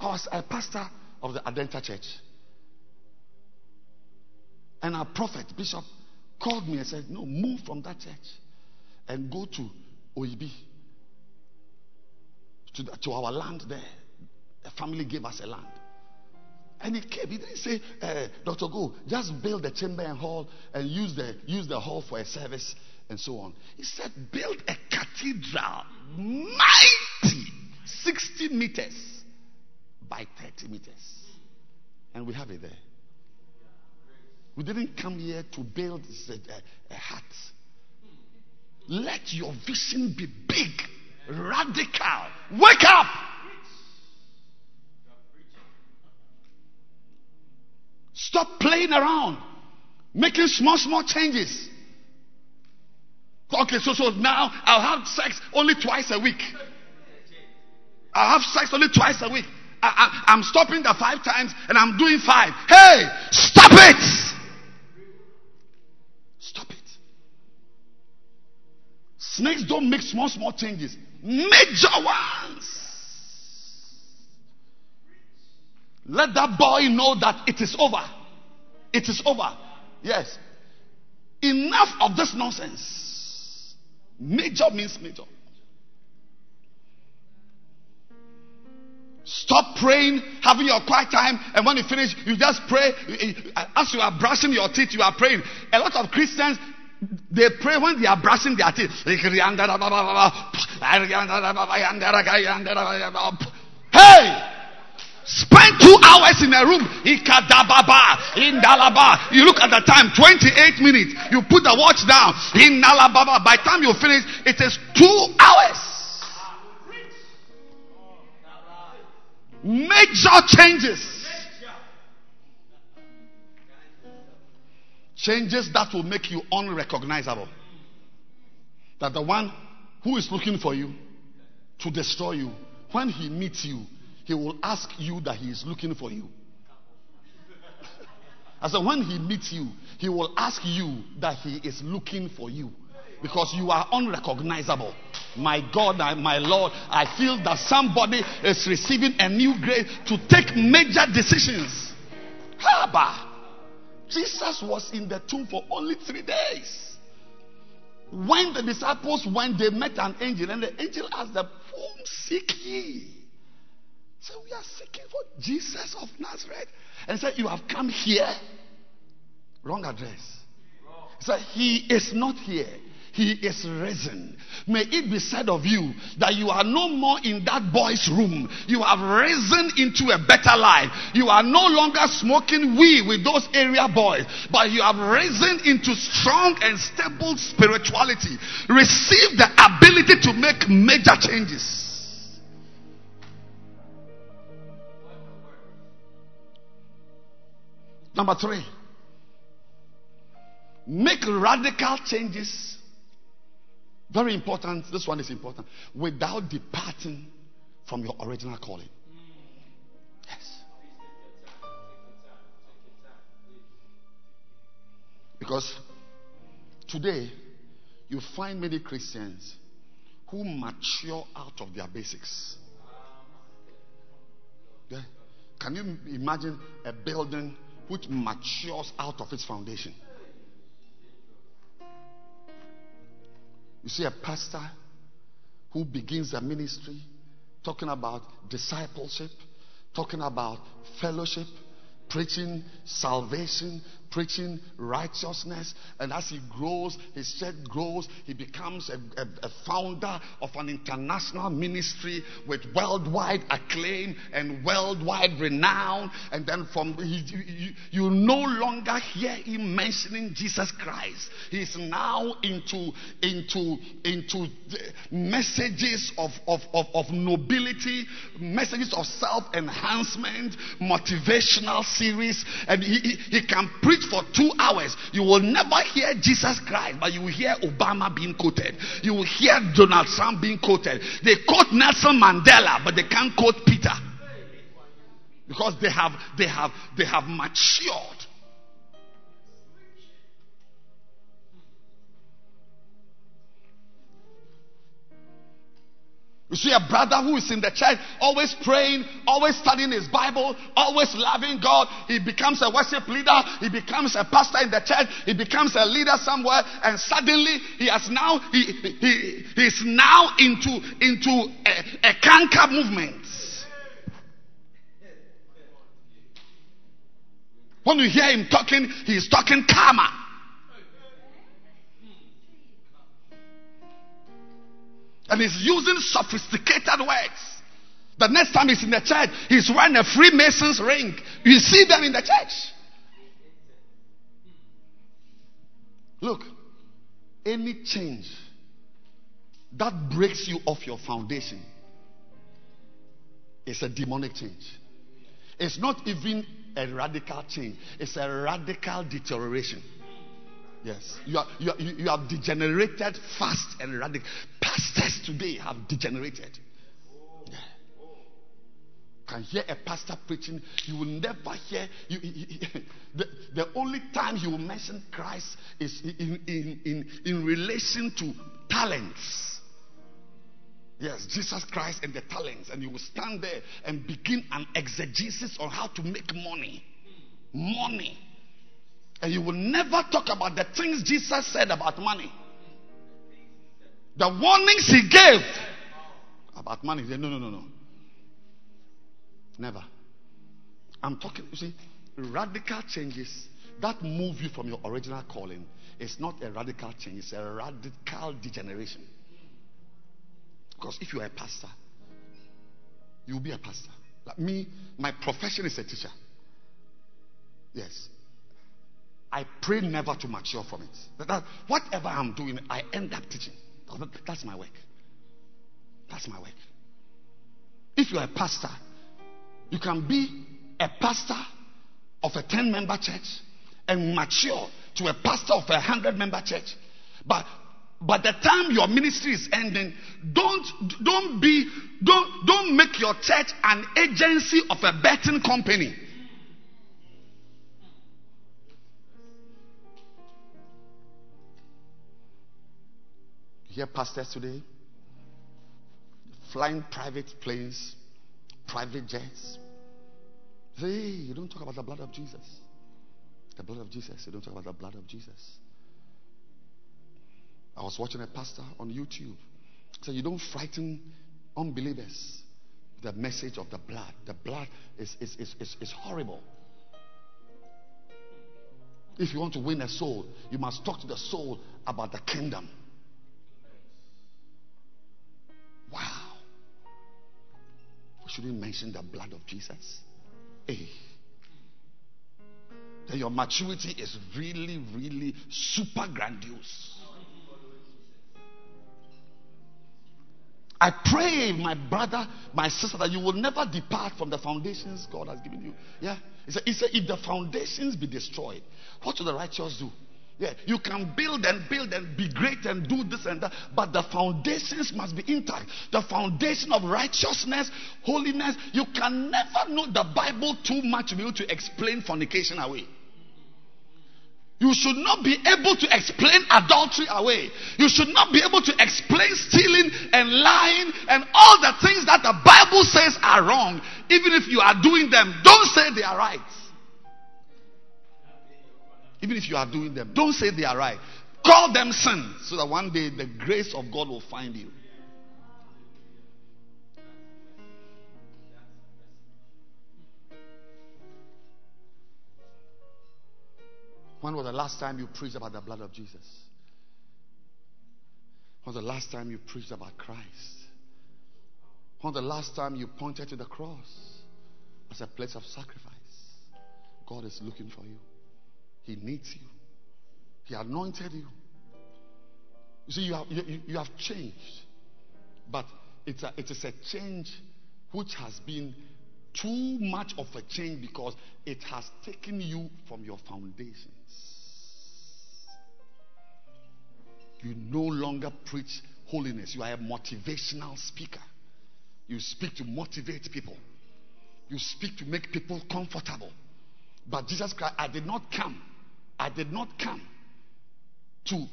I was a pastor of the Adenta Church. And our prophet, Bishop, called me and said, No, move from that church and go to Oyibi, to, the- to our land there. The family gave us a land. And he came. He didn't say, uh, Dr. Go, just build the chamber and hall and use the, use the hall for a service and so on. He said, build a cathedral, mighty, 60 meters by 30 meters. And we have it there. We didn't come here to build a, a, hut. Let your vision be big, radical. Wake up! Stop playing around, making small, small changes. Okay, so so now I'll have sex only twice a week. I'll have sex only twice a week. I, I'm stopping the five times and I'm doing five. Hey, stop it! Stop it. Snakes don't make small, small changes, major ones. Let that boy know that it is over. It is over. Yes. Enough of this nonsense. Major means major. Stop praying, having your quiet time, and when you finish, you just pray. As you are brushing your teeth, you are praying. A lot of Christians, they pray when they are brushing their teeth. Hey! Spend two hours in a room. In Dalaba. You look at the time, 28 minutes. You put the watch down. In Dalababa. By the time you finish, it is two hours. Major changes. Changes that will make you unrecognizable. That the one who is looking for you to destroy you, when he meets you, he will ask you that he is looking for you. I said, when he meets you, he will ask you that he is looking for you because you are unrecognizable. My God, my Lord, I feel that somebody is receiving a new grace to take major decisions. Haba. Jesus was in the tomb for only three days. When the disciples went, they met an angel, and the angel asked them, Whom seek ye? So we are seeking for Jesus of Nazareth. And said, You have come here. Wrong address. Said, He is not here. He is risen. May it be said of you that you are no more in that boy's room. You have risen into a better life. You are no longer smoking weed with those area boys, but you have risen into strong and stable spirituality. Receive the ability to make major changes. Number three, make radical changes. Very important. This one is important. Without departing from your original calling. Yes. Because today, you find many Christians who mature out of their basics. Can you imagine a building which matures out of its foundation? You see a pastor who begins a ministry talking about discipleship, talking about fellowship, preaching salvation, preaching righteousness. And as he grows, his church grows. He becomes a, a, a founder of an international ministry with worldwide acclaim and worldwide renown. And then from he, you, you no longer hear him mentioning Jesus Christ. He's now into into into messages of, of, of, of nobility, messages of self enhancement, motivational series, and he, he, he can preach for two hours. You will never hear Jesus Christ, but you will hear Obama being quoted. You will hear Donald Trump being quoted. They quote Nelson Mandela, but they can't quote Peter. Because they have they have they have matured. You see a brother who is in the church, always praying, always studying his Bible, always loving God. He becomes a worship leader. He becomes a pastor in the church. He becomes a leader somewhere, and suddenly he has now he he he's now into into a, a canker movement. When you hear him talking, he is talking karma. And he's using sophisticated words. The next time he's in the church, he's wearing a Freemason's ring. You see them in the church. Look, any change that breaks you off your foundation is a demonic change. It's not even a radical change, it's a radical deterioration. Yes. You, are, you, are, you have degenerated fast and radical. Pastors today have degenerated. Yeah. Can hear a pastor preaching, you will never hear. You, the, the only time you will mention Christ is in, in, in, in relation to talents. Yes, Jesus Christ and the talents. And you will stand there and begin an exegesis on how to make money. Money. And you will never talk about the things Jesus said about money. The warnings he gave about money. He said, no, no, no, no. Never. I'm talking, you see, radical changes that move you from your original calling. It's not a radical change, it's a radical degeneration. Because if you are a pastor, you'll be a pastor. Like me, my profession is a teacher. Yes. I pray never to mature from it. That, that, whatever I'm doing, I end up teaching. That's my work. That's my work. If you're a pastor, you can be a pastor of a 10 member church and mature to a pastor of a 100 member church. But by the time your ministry is ending, don't don't be don't don't make your church an agency of a betting company. Hear pastors today flying private planes, private jets. Hey, you don't talk about the blood of Jesus. The blood of Jesus. You don't talk about the blood of Jesus. I was watching a pastor on YouTube. So you don't frighten unbelievers the message of the blood. The blood is, is, is, is, is horrible. If you want to win a soul, you must talk to the soul about the kingdom. Wow. We shouldn't mention the blood of Jesus. Hey. Then your maturity is really, really super grandiose. I pray, my brother, my sister, that you will never depart from the foundations God has given you. Yeah. He said, he said if the foundations be destroyed, what will the righteous do? Yeah, you can build and build and be great and do this and that, but the foundations must be intact. The foundation of righteousness, holiness. You can never know the Bible too much to be able to explain fornication away. You should not be able to explain adultery away. You should not be able to explain stealing and lying and all the things that the Bible says are wrong. Even if you are doing them, don't say they are right. Even if you are doing them, don't say they are right. Call them sin so that one day the grace of God will find you. When was the last time you preached about the blood of Jesus? When was the last time you preached about Christ? When was the last time you pointed to the cross as a place of sacrifice? God is looking for you. He needs you. He anointed you. You see, you have, you, you have changed. But it's a, it is a change which has been too much of a change because it has taken you from your foundations. You no longer preach holiness, you are a motivational speaker. You speak to motivate people, you speak to make people comfortable. But Jesus Christ, I did not come, I did not come to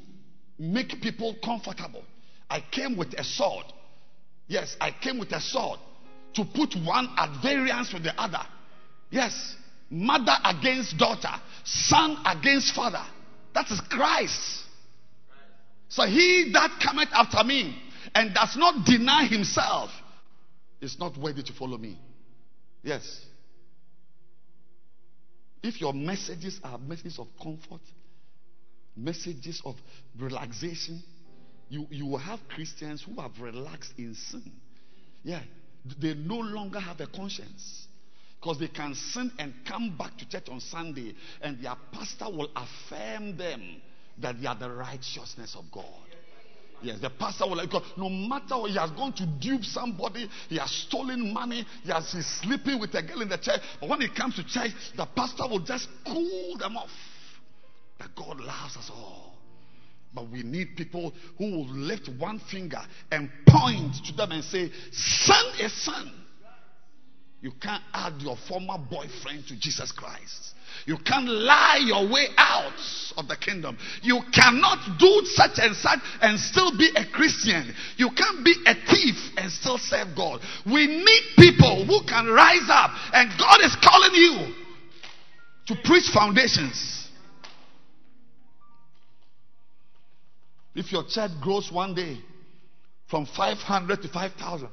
make people comfortable. I came with a sword. Yes, I came with a sword to put one at variance with the other. Yes, mother against daughter, son against father. That is Christ. So he that cometh after me and does not deny himself is not worthy to follow me. Yes. If your messages are messages of comfort, messages of relaxation, you, you will have Christians who have relaxed in sin. Yeah. They no longer have a conscience. Because they can sin and come back to church on Sunday, and their pastor will affirm them that they are the righteousness of God. Yes, the pastor will like. No matter what, he has gone to dupe somebody, he has stolen money, he has he's sleeping with a girl in the church. But when he comes to church, the pastor will just cool them off. That God loves us all. But we need people who will lift one finger and point to them and say, Son is son. You can't add your former boyfriend to Jesus Christ. You can't lie your way out of the kingdom. You cannot do such and such and still be a Christian. You can't be a thief and still serve God. We need people who can rise up, and God is calling you to preach foundations. If your church grows one day from 500 to 5,000,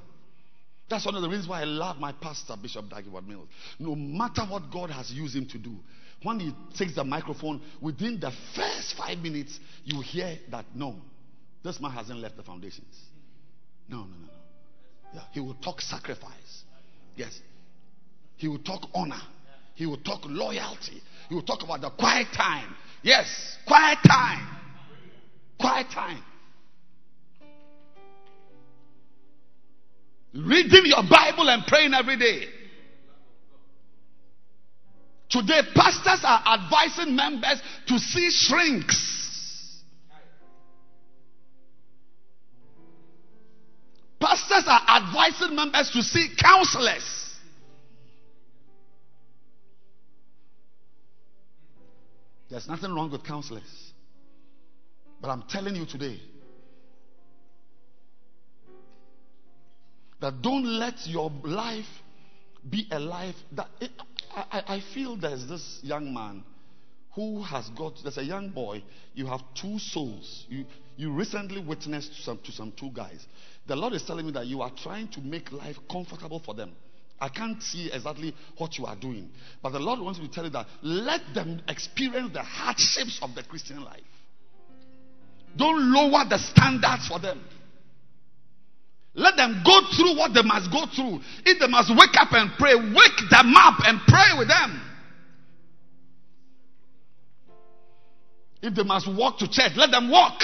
that's one of the reasons why I love my pastor, Bishop Dag Heward-Mills. No matter what God has used him to do, when he takes the microphone, within the first five minutes, you hear that no, this man hasn't left the foundations. No, no, no, no. Yeah, he will talk sacrifice. Yes. He will talk honor. He will talk loyalty. He will talk about the quiet time. Yes, quiet time. Quiet time. Reading your Bible and praying every day. Today, pastors are advising members to see shrinks. Pastors are advising members to see counselors. There's nothing wrong with counselors. But I'm telling you today that don't let your life be a life that it, I, I feel there's this young man who has got there's a young boy you have two souls. You you recently witnessed to some to some two guys. The lord is telling me that you are trying to make life comfortable for them. I can't see exactly what you are doing but the lord wants me to tell you that let them experience the hardships of the christian life. Don't lower the standards for them let them go through what they must go through. If they must wake up and pray, wake them up and pray with them. If they must walk to church, let them walk.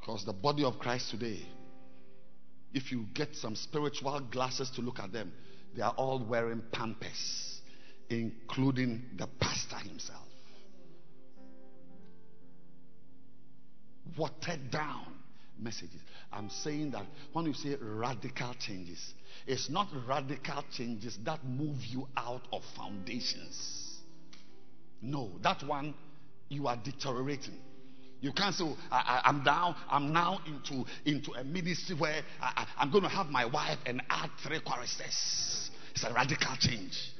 Because the body of Christ today, if you get some spiritual glasses to look at them, they are all wearing pampers, including the pastor himself. Watered down messages. I'm saying that when you say radical changes, it's not radical changes that move you out of foundations. No, that one you are deteriorating. You can't say, oh, I, am now, I'm now into, into a ministry where I, am going to have my wife and add three choristers. It's a radical change.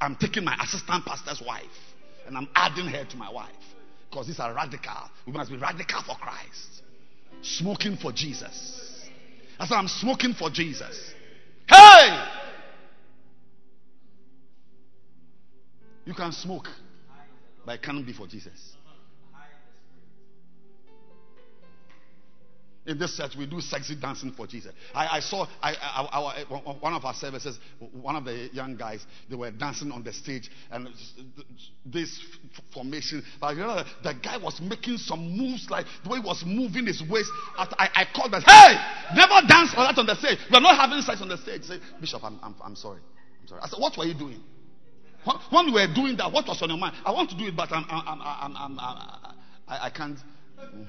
I'm taking my assistant pastor's wife and I'm adding her to my wife. Because these are radical. We must be radical for Christ. Smoking for Jesus. I said, I'm smoking for Jesus. Hey! You can smoke, but it can't be for Jesus. In this church, we do sexy dancing for Jesus. I, I saw I, I, one of our services, one of the young guys, they were dancing on the stage and this formation. But you know, the guy was making some moves, like the way he was moving his waist. I, called them, hey, never dance like that on the stage. We're not having sex on the stage. Say, Bishop, I'm, I'm, I'm sorry. I'm sorry. I said, what were you doing? When we were doing that, what was on your mind? I want to do it, but I'm, I'm, I'm, I'm, I, I can't. Mm.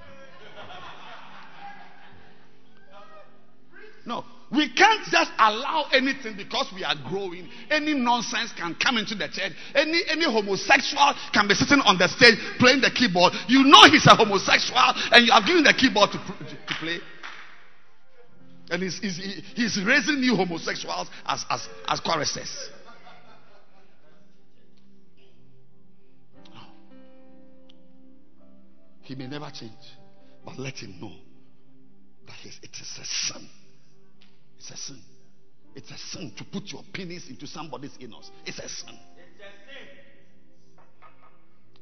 No, we can't just allow anything because we are growing. Any nonsense can come into the church. Any any homosexual can be sitting on the stage playing the keyboard. You know he's a homosexual, and you are giving the keyboard to, to play. And he's, he's, he's raising new homosexuals as, as, as choristers. He may never change, but let him know that it is a sin. It's a sin. It's a sin to put your penis into somebody's anus. It's a sin.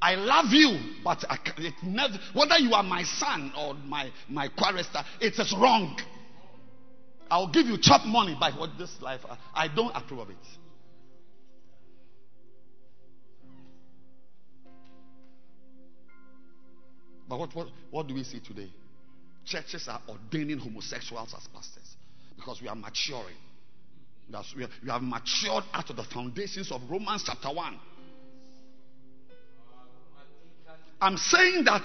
I love you, but I, it never, whether you are my son or my, my chorister, it is wrong. I'll give you chop money by what this life, I, I don't approve of it. But what, what, what do we see today? Churches are ordaining homosexuals as pastors because we are maturing. That's, we, we have matured out of the foundations of Romans chapter 1. I'm saying that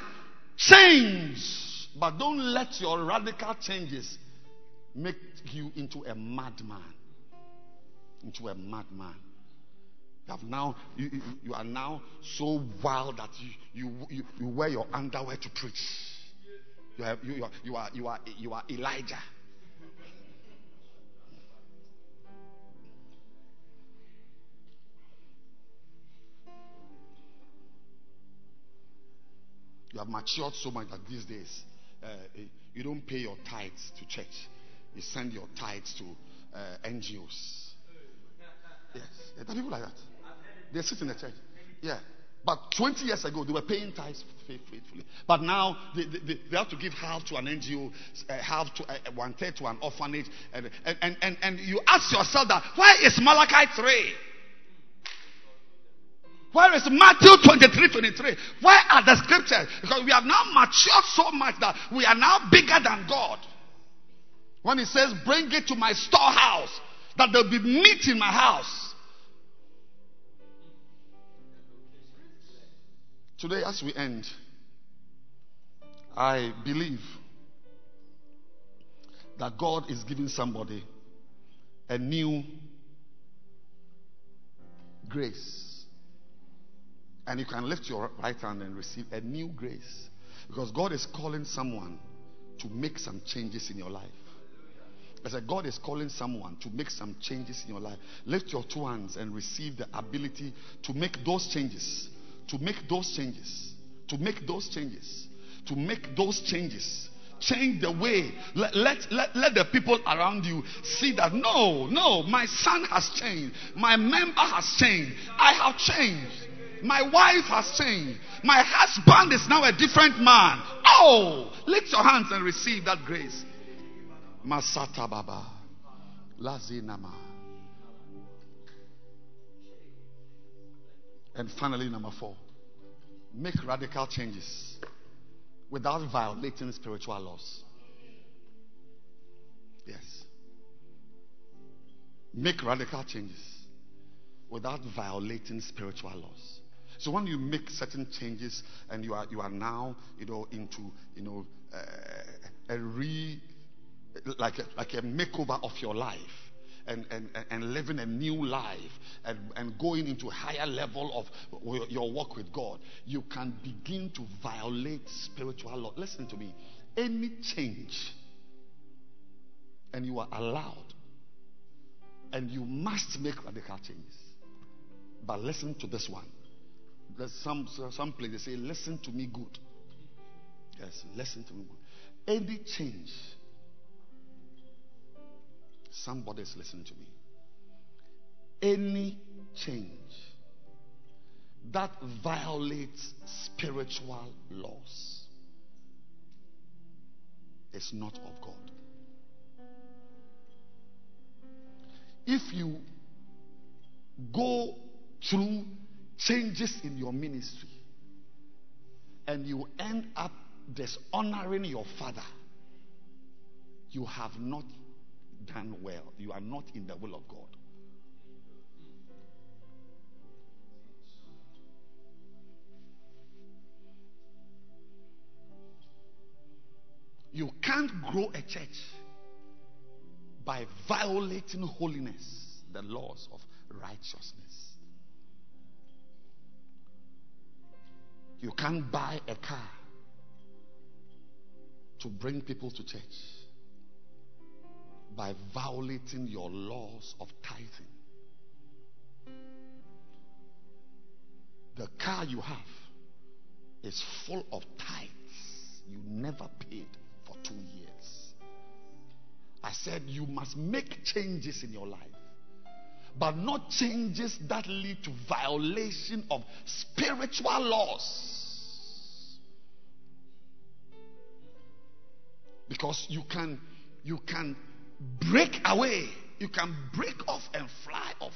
change, but don't let your radical changes make you into a madman. Into a madman. You have now you, you, you are now so wild that you, you, you, wear your underwear to preach. You you, are, you, are, you, are, you are Elijah. You have matured so much that these days uh, you don't pay your tithes to church. You send your tithes to uh, NGOs. Yes, there are people like that. They sit in the church. Yeah. But 20 years ago, they were paying tithes faithfully. But now they, they, they have to give half to an NGO, uh, half to uh, one third to an orphanage. And, and, and, and you ask yourself that why is Malachi 3? Where is Matthew 23 23? Where are the scriptures? Because we have now matured so much that we are now bigger than God. When he says, Bring it to my storehouse, that there'll be meat in my house. Today, as we end, I believe that God is giving somebody a new grace and you can lift your right hand and receive a new grace. Because God is calling someone to make some changes in your life. I said, God is calling someone to make some changes in your life. Lift your two hands and receive the ability to make those changes. To make those changes. To make those changes. To make those changes. Change the way. Let, let, let, let the people around you see that no, no, my son has changed. My member has changed. I have changed. My wife has changed. My husband is now a different man. Oh, lift your hands and receive that grace. Masata Baba. Lazinama. And finally, number four, make radical changes without violating spiritual laws. Yes. Make radical changes without violating spiritual laws. So when you make certain changes and you are you are now you know into you know uh, a re like a, like a makeover of your life and, and, and living a new life and, and going into a higher level of your work with God, you can begin to violate spiritual law. Listen to me. Any change, and you are allowed, and you must make radical changes. But listen to this one. There's some, some place they say, listen to me good. Yes, listen to me good. Any change, somebody's listening to me. Any change that violates spiritual laws is not of God. If you go through changes in your ministry and you end up dishonoring your father, you have not done well. You are not in the will of God. You can't grow a church by violating holiness, the laws of righteousness. You can't buy a car to bring people to church by violating your laws of tithing. The car you have is full of tithes you never paid for two years. I said you must make changes in your life, but not changes that lead to violation of spiritual laws. Because you can you can break away, you can break off and fly off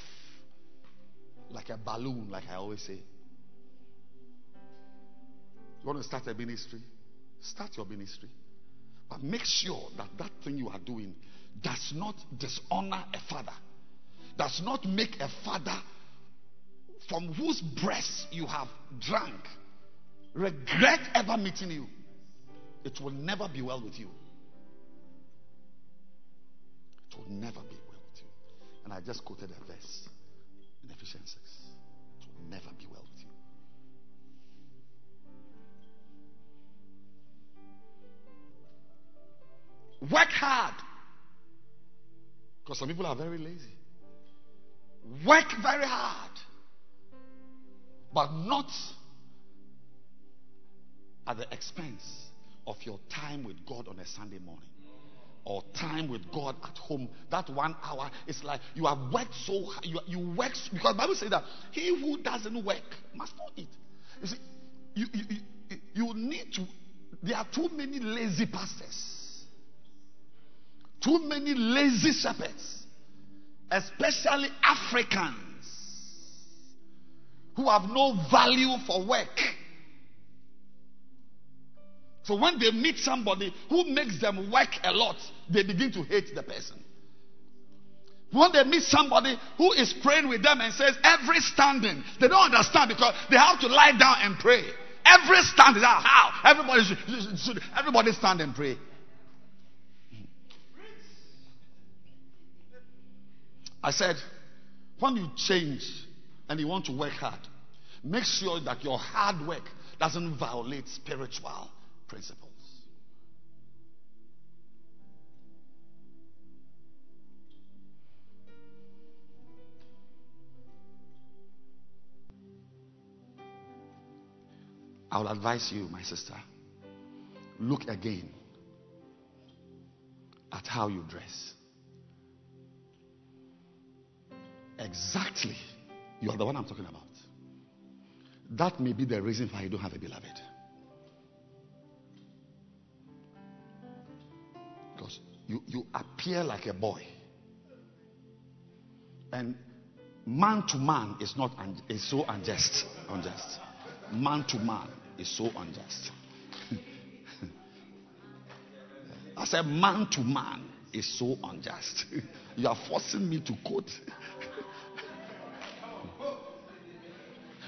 like a balloon, like I always say. You want to start a ministry? Start your ministry. But make sure that that thing you are doing does not dishonor a father, does not make a father from whose breast you have drunk regret ever meeting you. It will never be well with you. It will never be well with you. And I just quoted a verse in Ephesians 6. It will never be well with you. Work hard. Because some people are very lazy. Work very hard. But not at the expense of your time with God on a Sunday morning or time with God at home. That one hour is like you have worked so hard. You, you work because Bible says that he who doesn't work must not eat. You see, you, you, you, you need to. There are too many lazy pastors. Too many lazy shepherds, especially Africans, who have no value for work. So when they meet somebody who makes them work a lot, they begin to hate the person. When they meet somebody who is praying with them and says every standing, they don't understand because they have to lie down and pray. Every standing, ah, how everybody should, should everybody stand and pray. I said, when you change and you want to work hard, make sure that your hard work doesn't violate spiritual principles. I will advise you, my sister, look again at how you dress. Exactly. You are the one I'm talking about. That may be the reason why you don't have a beloved. Because you, you appear like a boy. And man to man is not un- is so unjust. Unjust. Man to man is so unjust. I said man to man is so unjust. you are forcing me to quote.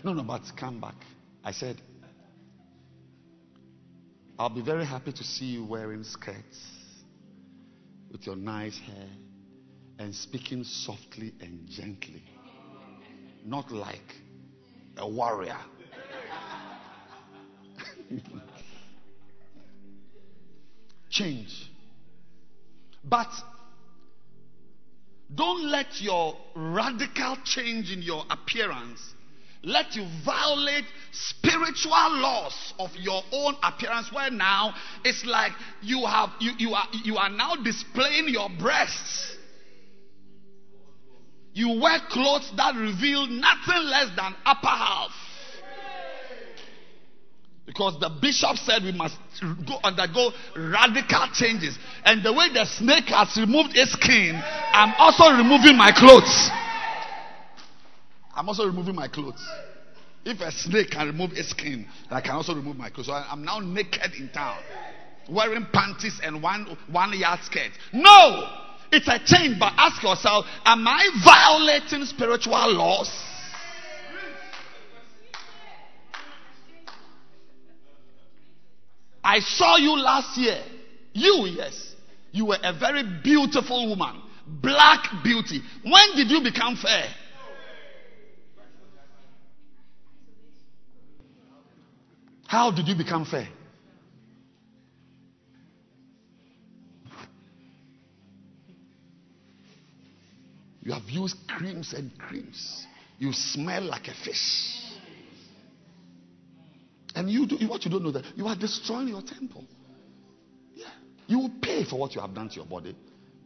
No, no, but come back. I said, I'll be very happy to see you wearing skirts with your nice hair and speaking softly and gently, not like a warrior. Change. But don't let your radical change in your appearance let you violate spiritual laws of your own appearance where now it's like you have you, you are you are now displaying your breasts you wear clothes that reveal nothing less than upper half Because the bishop said we must go undergo radical changes. And the way the snake has removed its skin, I'm also removing my clothes. I'm also removing my clothes. If a snake can remove its skin, I can also remove my clothes. So I'm now naked in town, wearing panties and one one yard skirt. No, it's a change. But ask yourself: Am I violating spiritual laws? I saw you last year. You, yes. You were a very beautiful woman. Black beauty. When did you become fair? How did you become fair? You have used creams and creams. You smell like a fish. And you do what you don't know that you are destroying your temple. Yeah. You will pay for what you have done to your body.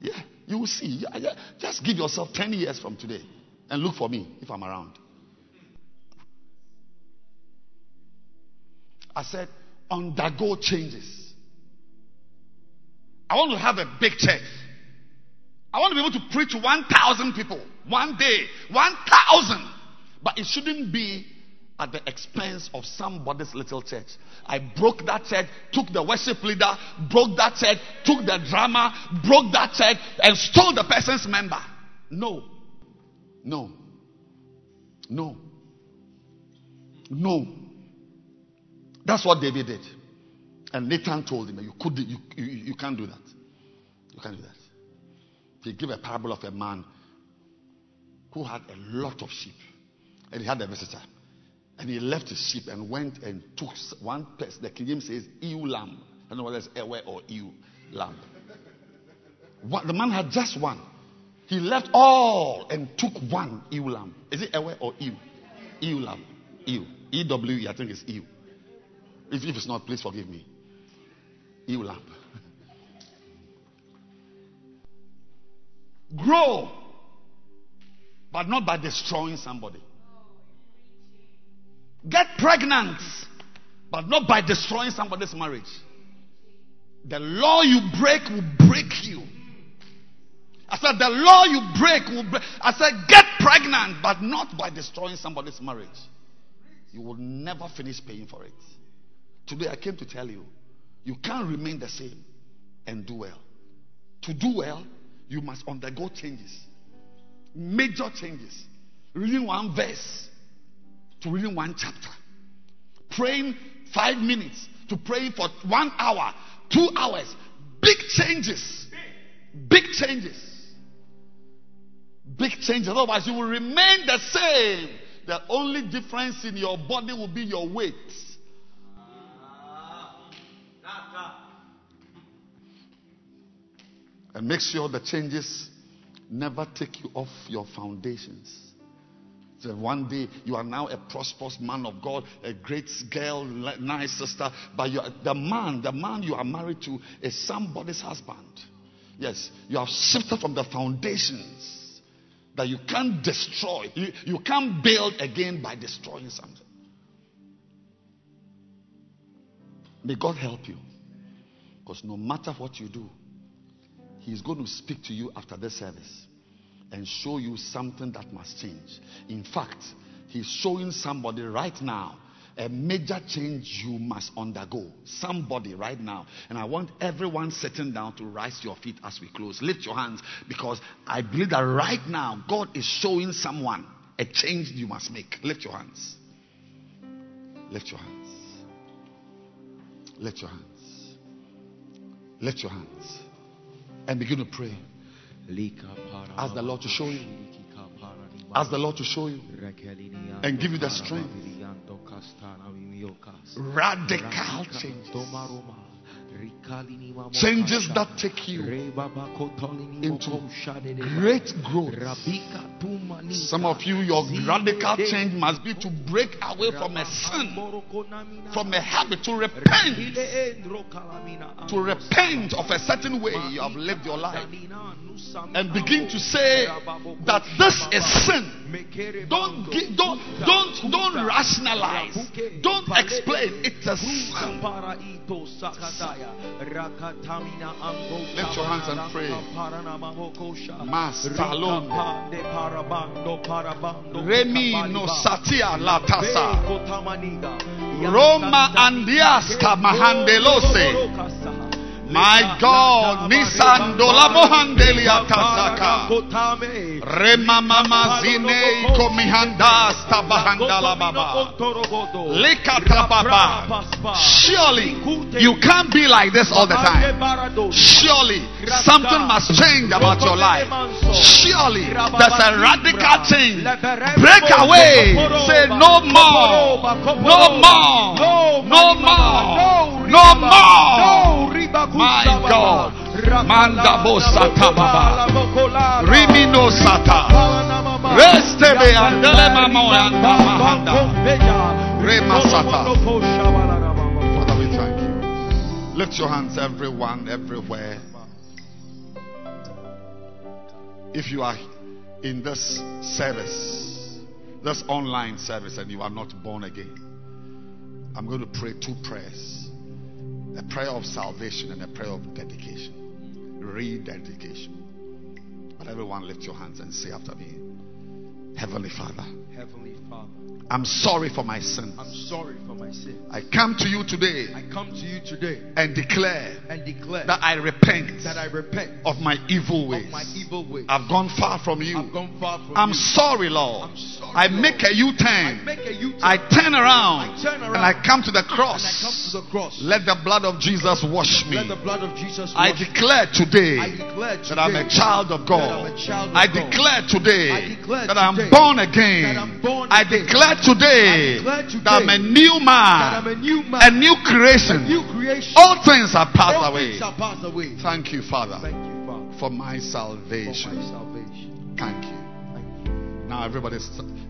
Yeah. You will see. Yeah, yeah. Just give yourself 10 years from today and look for me if I'm around. I said, undergo changes. I want to have a big church. I want to be able to preach to 1,000 people one day. 1,000. But it shouldn't be at the expense of somebody's little church. I broke that church, took the worship leader, broke that church, took the drama, broke that church, and stole the person's member. No. No. No. No. That's what David did. And Nathan told him, you, could, you, you, you can't do that. You can't do that. He gave a parable of a man who had a lot of sheep. And he had a visitor. And he left his sheep and went and took one person. The King James says, ewe lamb. I don't know whether it's ewe or ewe lamb. One, the man had just one. He left all and took one ewe lamb. Is it ewe or ewe? Ewe lamb. Ewe. E-W-E, I think it's ewe. If, if it's not, please forgive me. Ewe lamb. Grow, but not by destroying somebody. Get pregnant, but not by destroying somebody's marriage. The law you break will break you. I said, the law you break will break. I said, get pregnant, but not by destroying somebody's marriage. You will never finish paying for it. Today I came to tell you, you can't remain the same and do well. To do well, you must undergo changes, major changes. Reading one verse to reading one chapter, praying five minutes to praying for one hour, two hours. Big changes, big changes, big changes. Otherwise, you will remain the same. The only difference in your body will be your weight. And make sure the changes never take you off your foundations. So one day you are now a prosperous man of God, a great girl, nice sister, but the man, the man you are married to is somebody's husband. Yes, you have shifted from the foundations that you can't destroy. You, you can't build again by destroying something. May God help you. Because no matter what you do, He's going to speak to you after this service and show you something that must change. In fact, He's showing somebody right now a major change you must undergo. Somebody right now. And I want everyone sitting down to rise your feet as we close. Lift your hands because I believe that right now God is showing someone a change you must make. Lift your hands. Lift your hands. Lift your hands. Lift your hands. And begin to pray. Ask the Lord to show you. Ask the Lord to show you. and give you the strength. Radical changes. Changes that take you into great growth. Some of you, your radical change must be to break away from a sin, from a habit, to repent, to repent of a certain way you have lived your life, and begin to say that this is sin. Don't gi- don't don't don't rationalize. Don't explain. It's a sin. Lift your hands and pray. Mastalon. Remi no satia latasa. Roma andiaska mahandelose. My God, Nisandola mohandelia tasaka. Rema mama zine komihandas tabahandala baba. Lekata baba. Surely you can't be like this all the time. Surely something must change about your life. Surely there's a radical change. Break away. Say no more. No more. No more. No more. My God. Manda bosata baba. Rimino sata. Restebe andele mamo anda mahanda. Rema sata. Father, we thank you. Lift your hands, everyone, everywhere. If you are in this service, this online service, and you are not born again, I'm going to pray two prayers a prayer of salvation and a prayer of dedication, rededication. But everyone, lift your hands and say after me Heavenly Father, Heavenly Father, I'm sorry for my sins. I'm sorry for my sin. I come to you today I come to you today and declare and declare that I repent that I repent of my evil ways. of my evil ways. I've gone far from you. I've gone far from I'm you. sorry, Lord. I'm sorry, I Lord. make a U I make a U-turn. I turn around I turn around. and I come to the and I come cross. to the cross. Let the blood of Jesus wash me. Let the blood of Jesus I wash me. declare today I declare today that I'm a child of God. that I'm a child of I declare today I declare that I'm born again. born I declare today I declare today that I'm a new man, a new man, a new creation. a new creation. All things are passed away. are away. Thank you, Father, Thank you, Father, for my for my salvation. salvation. Thank you. Thank you. Now, everybody,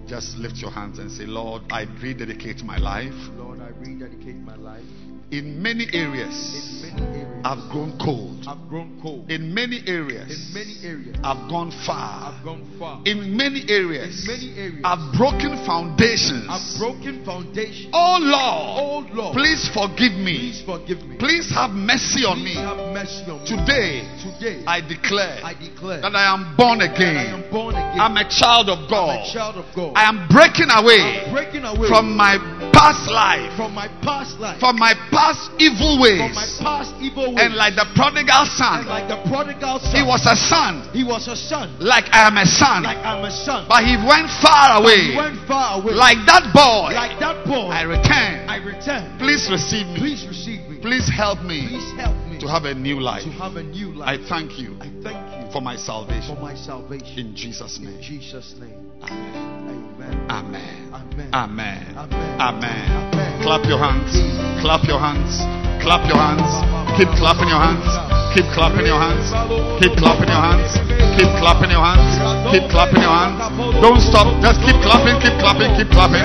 just lift your hands and say, Lord, I rededicate my life. Lord, I rededicate my life. In many In areas, many areas, I've grown cold. I've grown cold. In many areas, In many areas, I've gone far. I've gone far. In many areas, In many areas, I've broken foundations. I've broken foundation. Oh Lord, Oh Lord, please forgive please me. forgive me. Please have mercy on Please me. have mercy on me. Today, Today, I declare I declare that I am born that I again. am born again. I'm a child of I'm a God. child of God. I am breaking I'm away breaking away from my past life, from my past life, from my past evil from my past evil ways. And like the prodigal And son, like the prodigal son, he was a son, he was a son, like I am a son. like I'm a son. But he went far away. he went far away. Like that boy, like that boy, I return. I return. Please receive me. Please receive me. Please help me Please help me to have a new life. to have a new life. I thank you I thank you for my salvation. for my salvation. In Jesus' In name. Jesus' name. Amen. Amen. Amen. Amen. Amen. Clap your hands. Clap your hands. Clap your hands. Keep clapping your hands. Keep clapping your hands. Keep clapping your hands. Keep clapping your hands. Keep clapping your hands. Don't stop. Just keep clapping. Keep clapping. Keep clapping.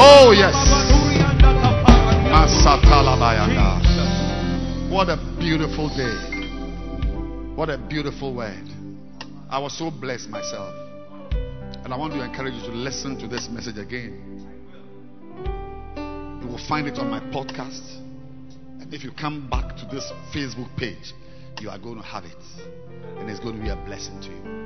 Oh yes. What a beautiful day. What a beautiful word. I was so blessed myself. And I want to encourage you to listen to this message again. Will find it on my podcast. And if you come back to this Facebook page, you are going to have it. And it's going to be a blessing to you.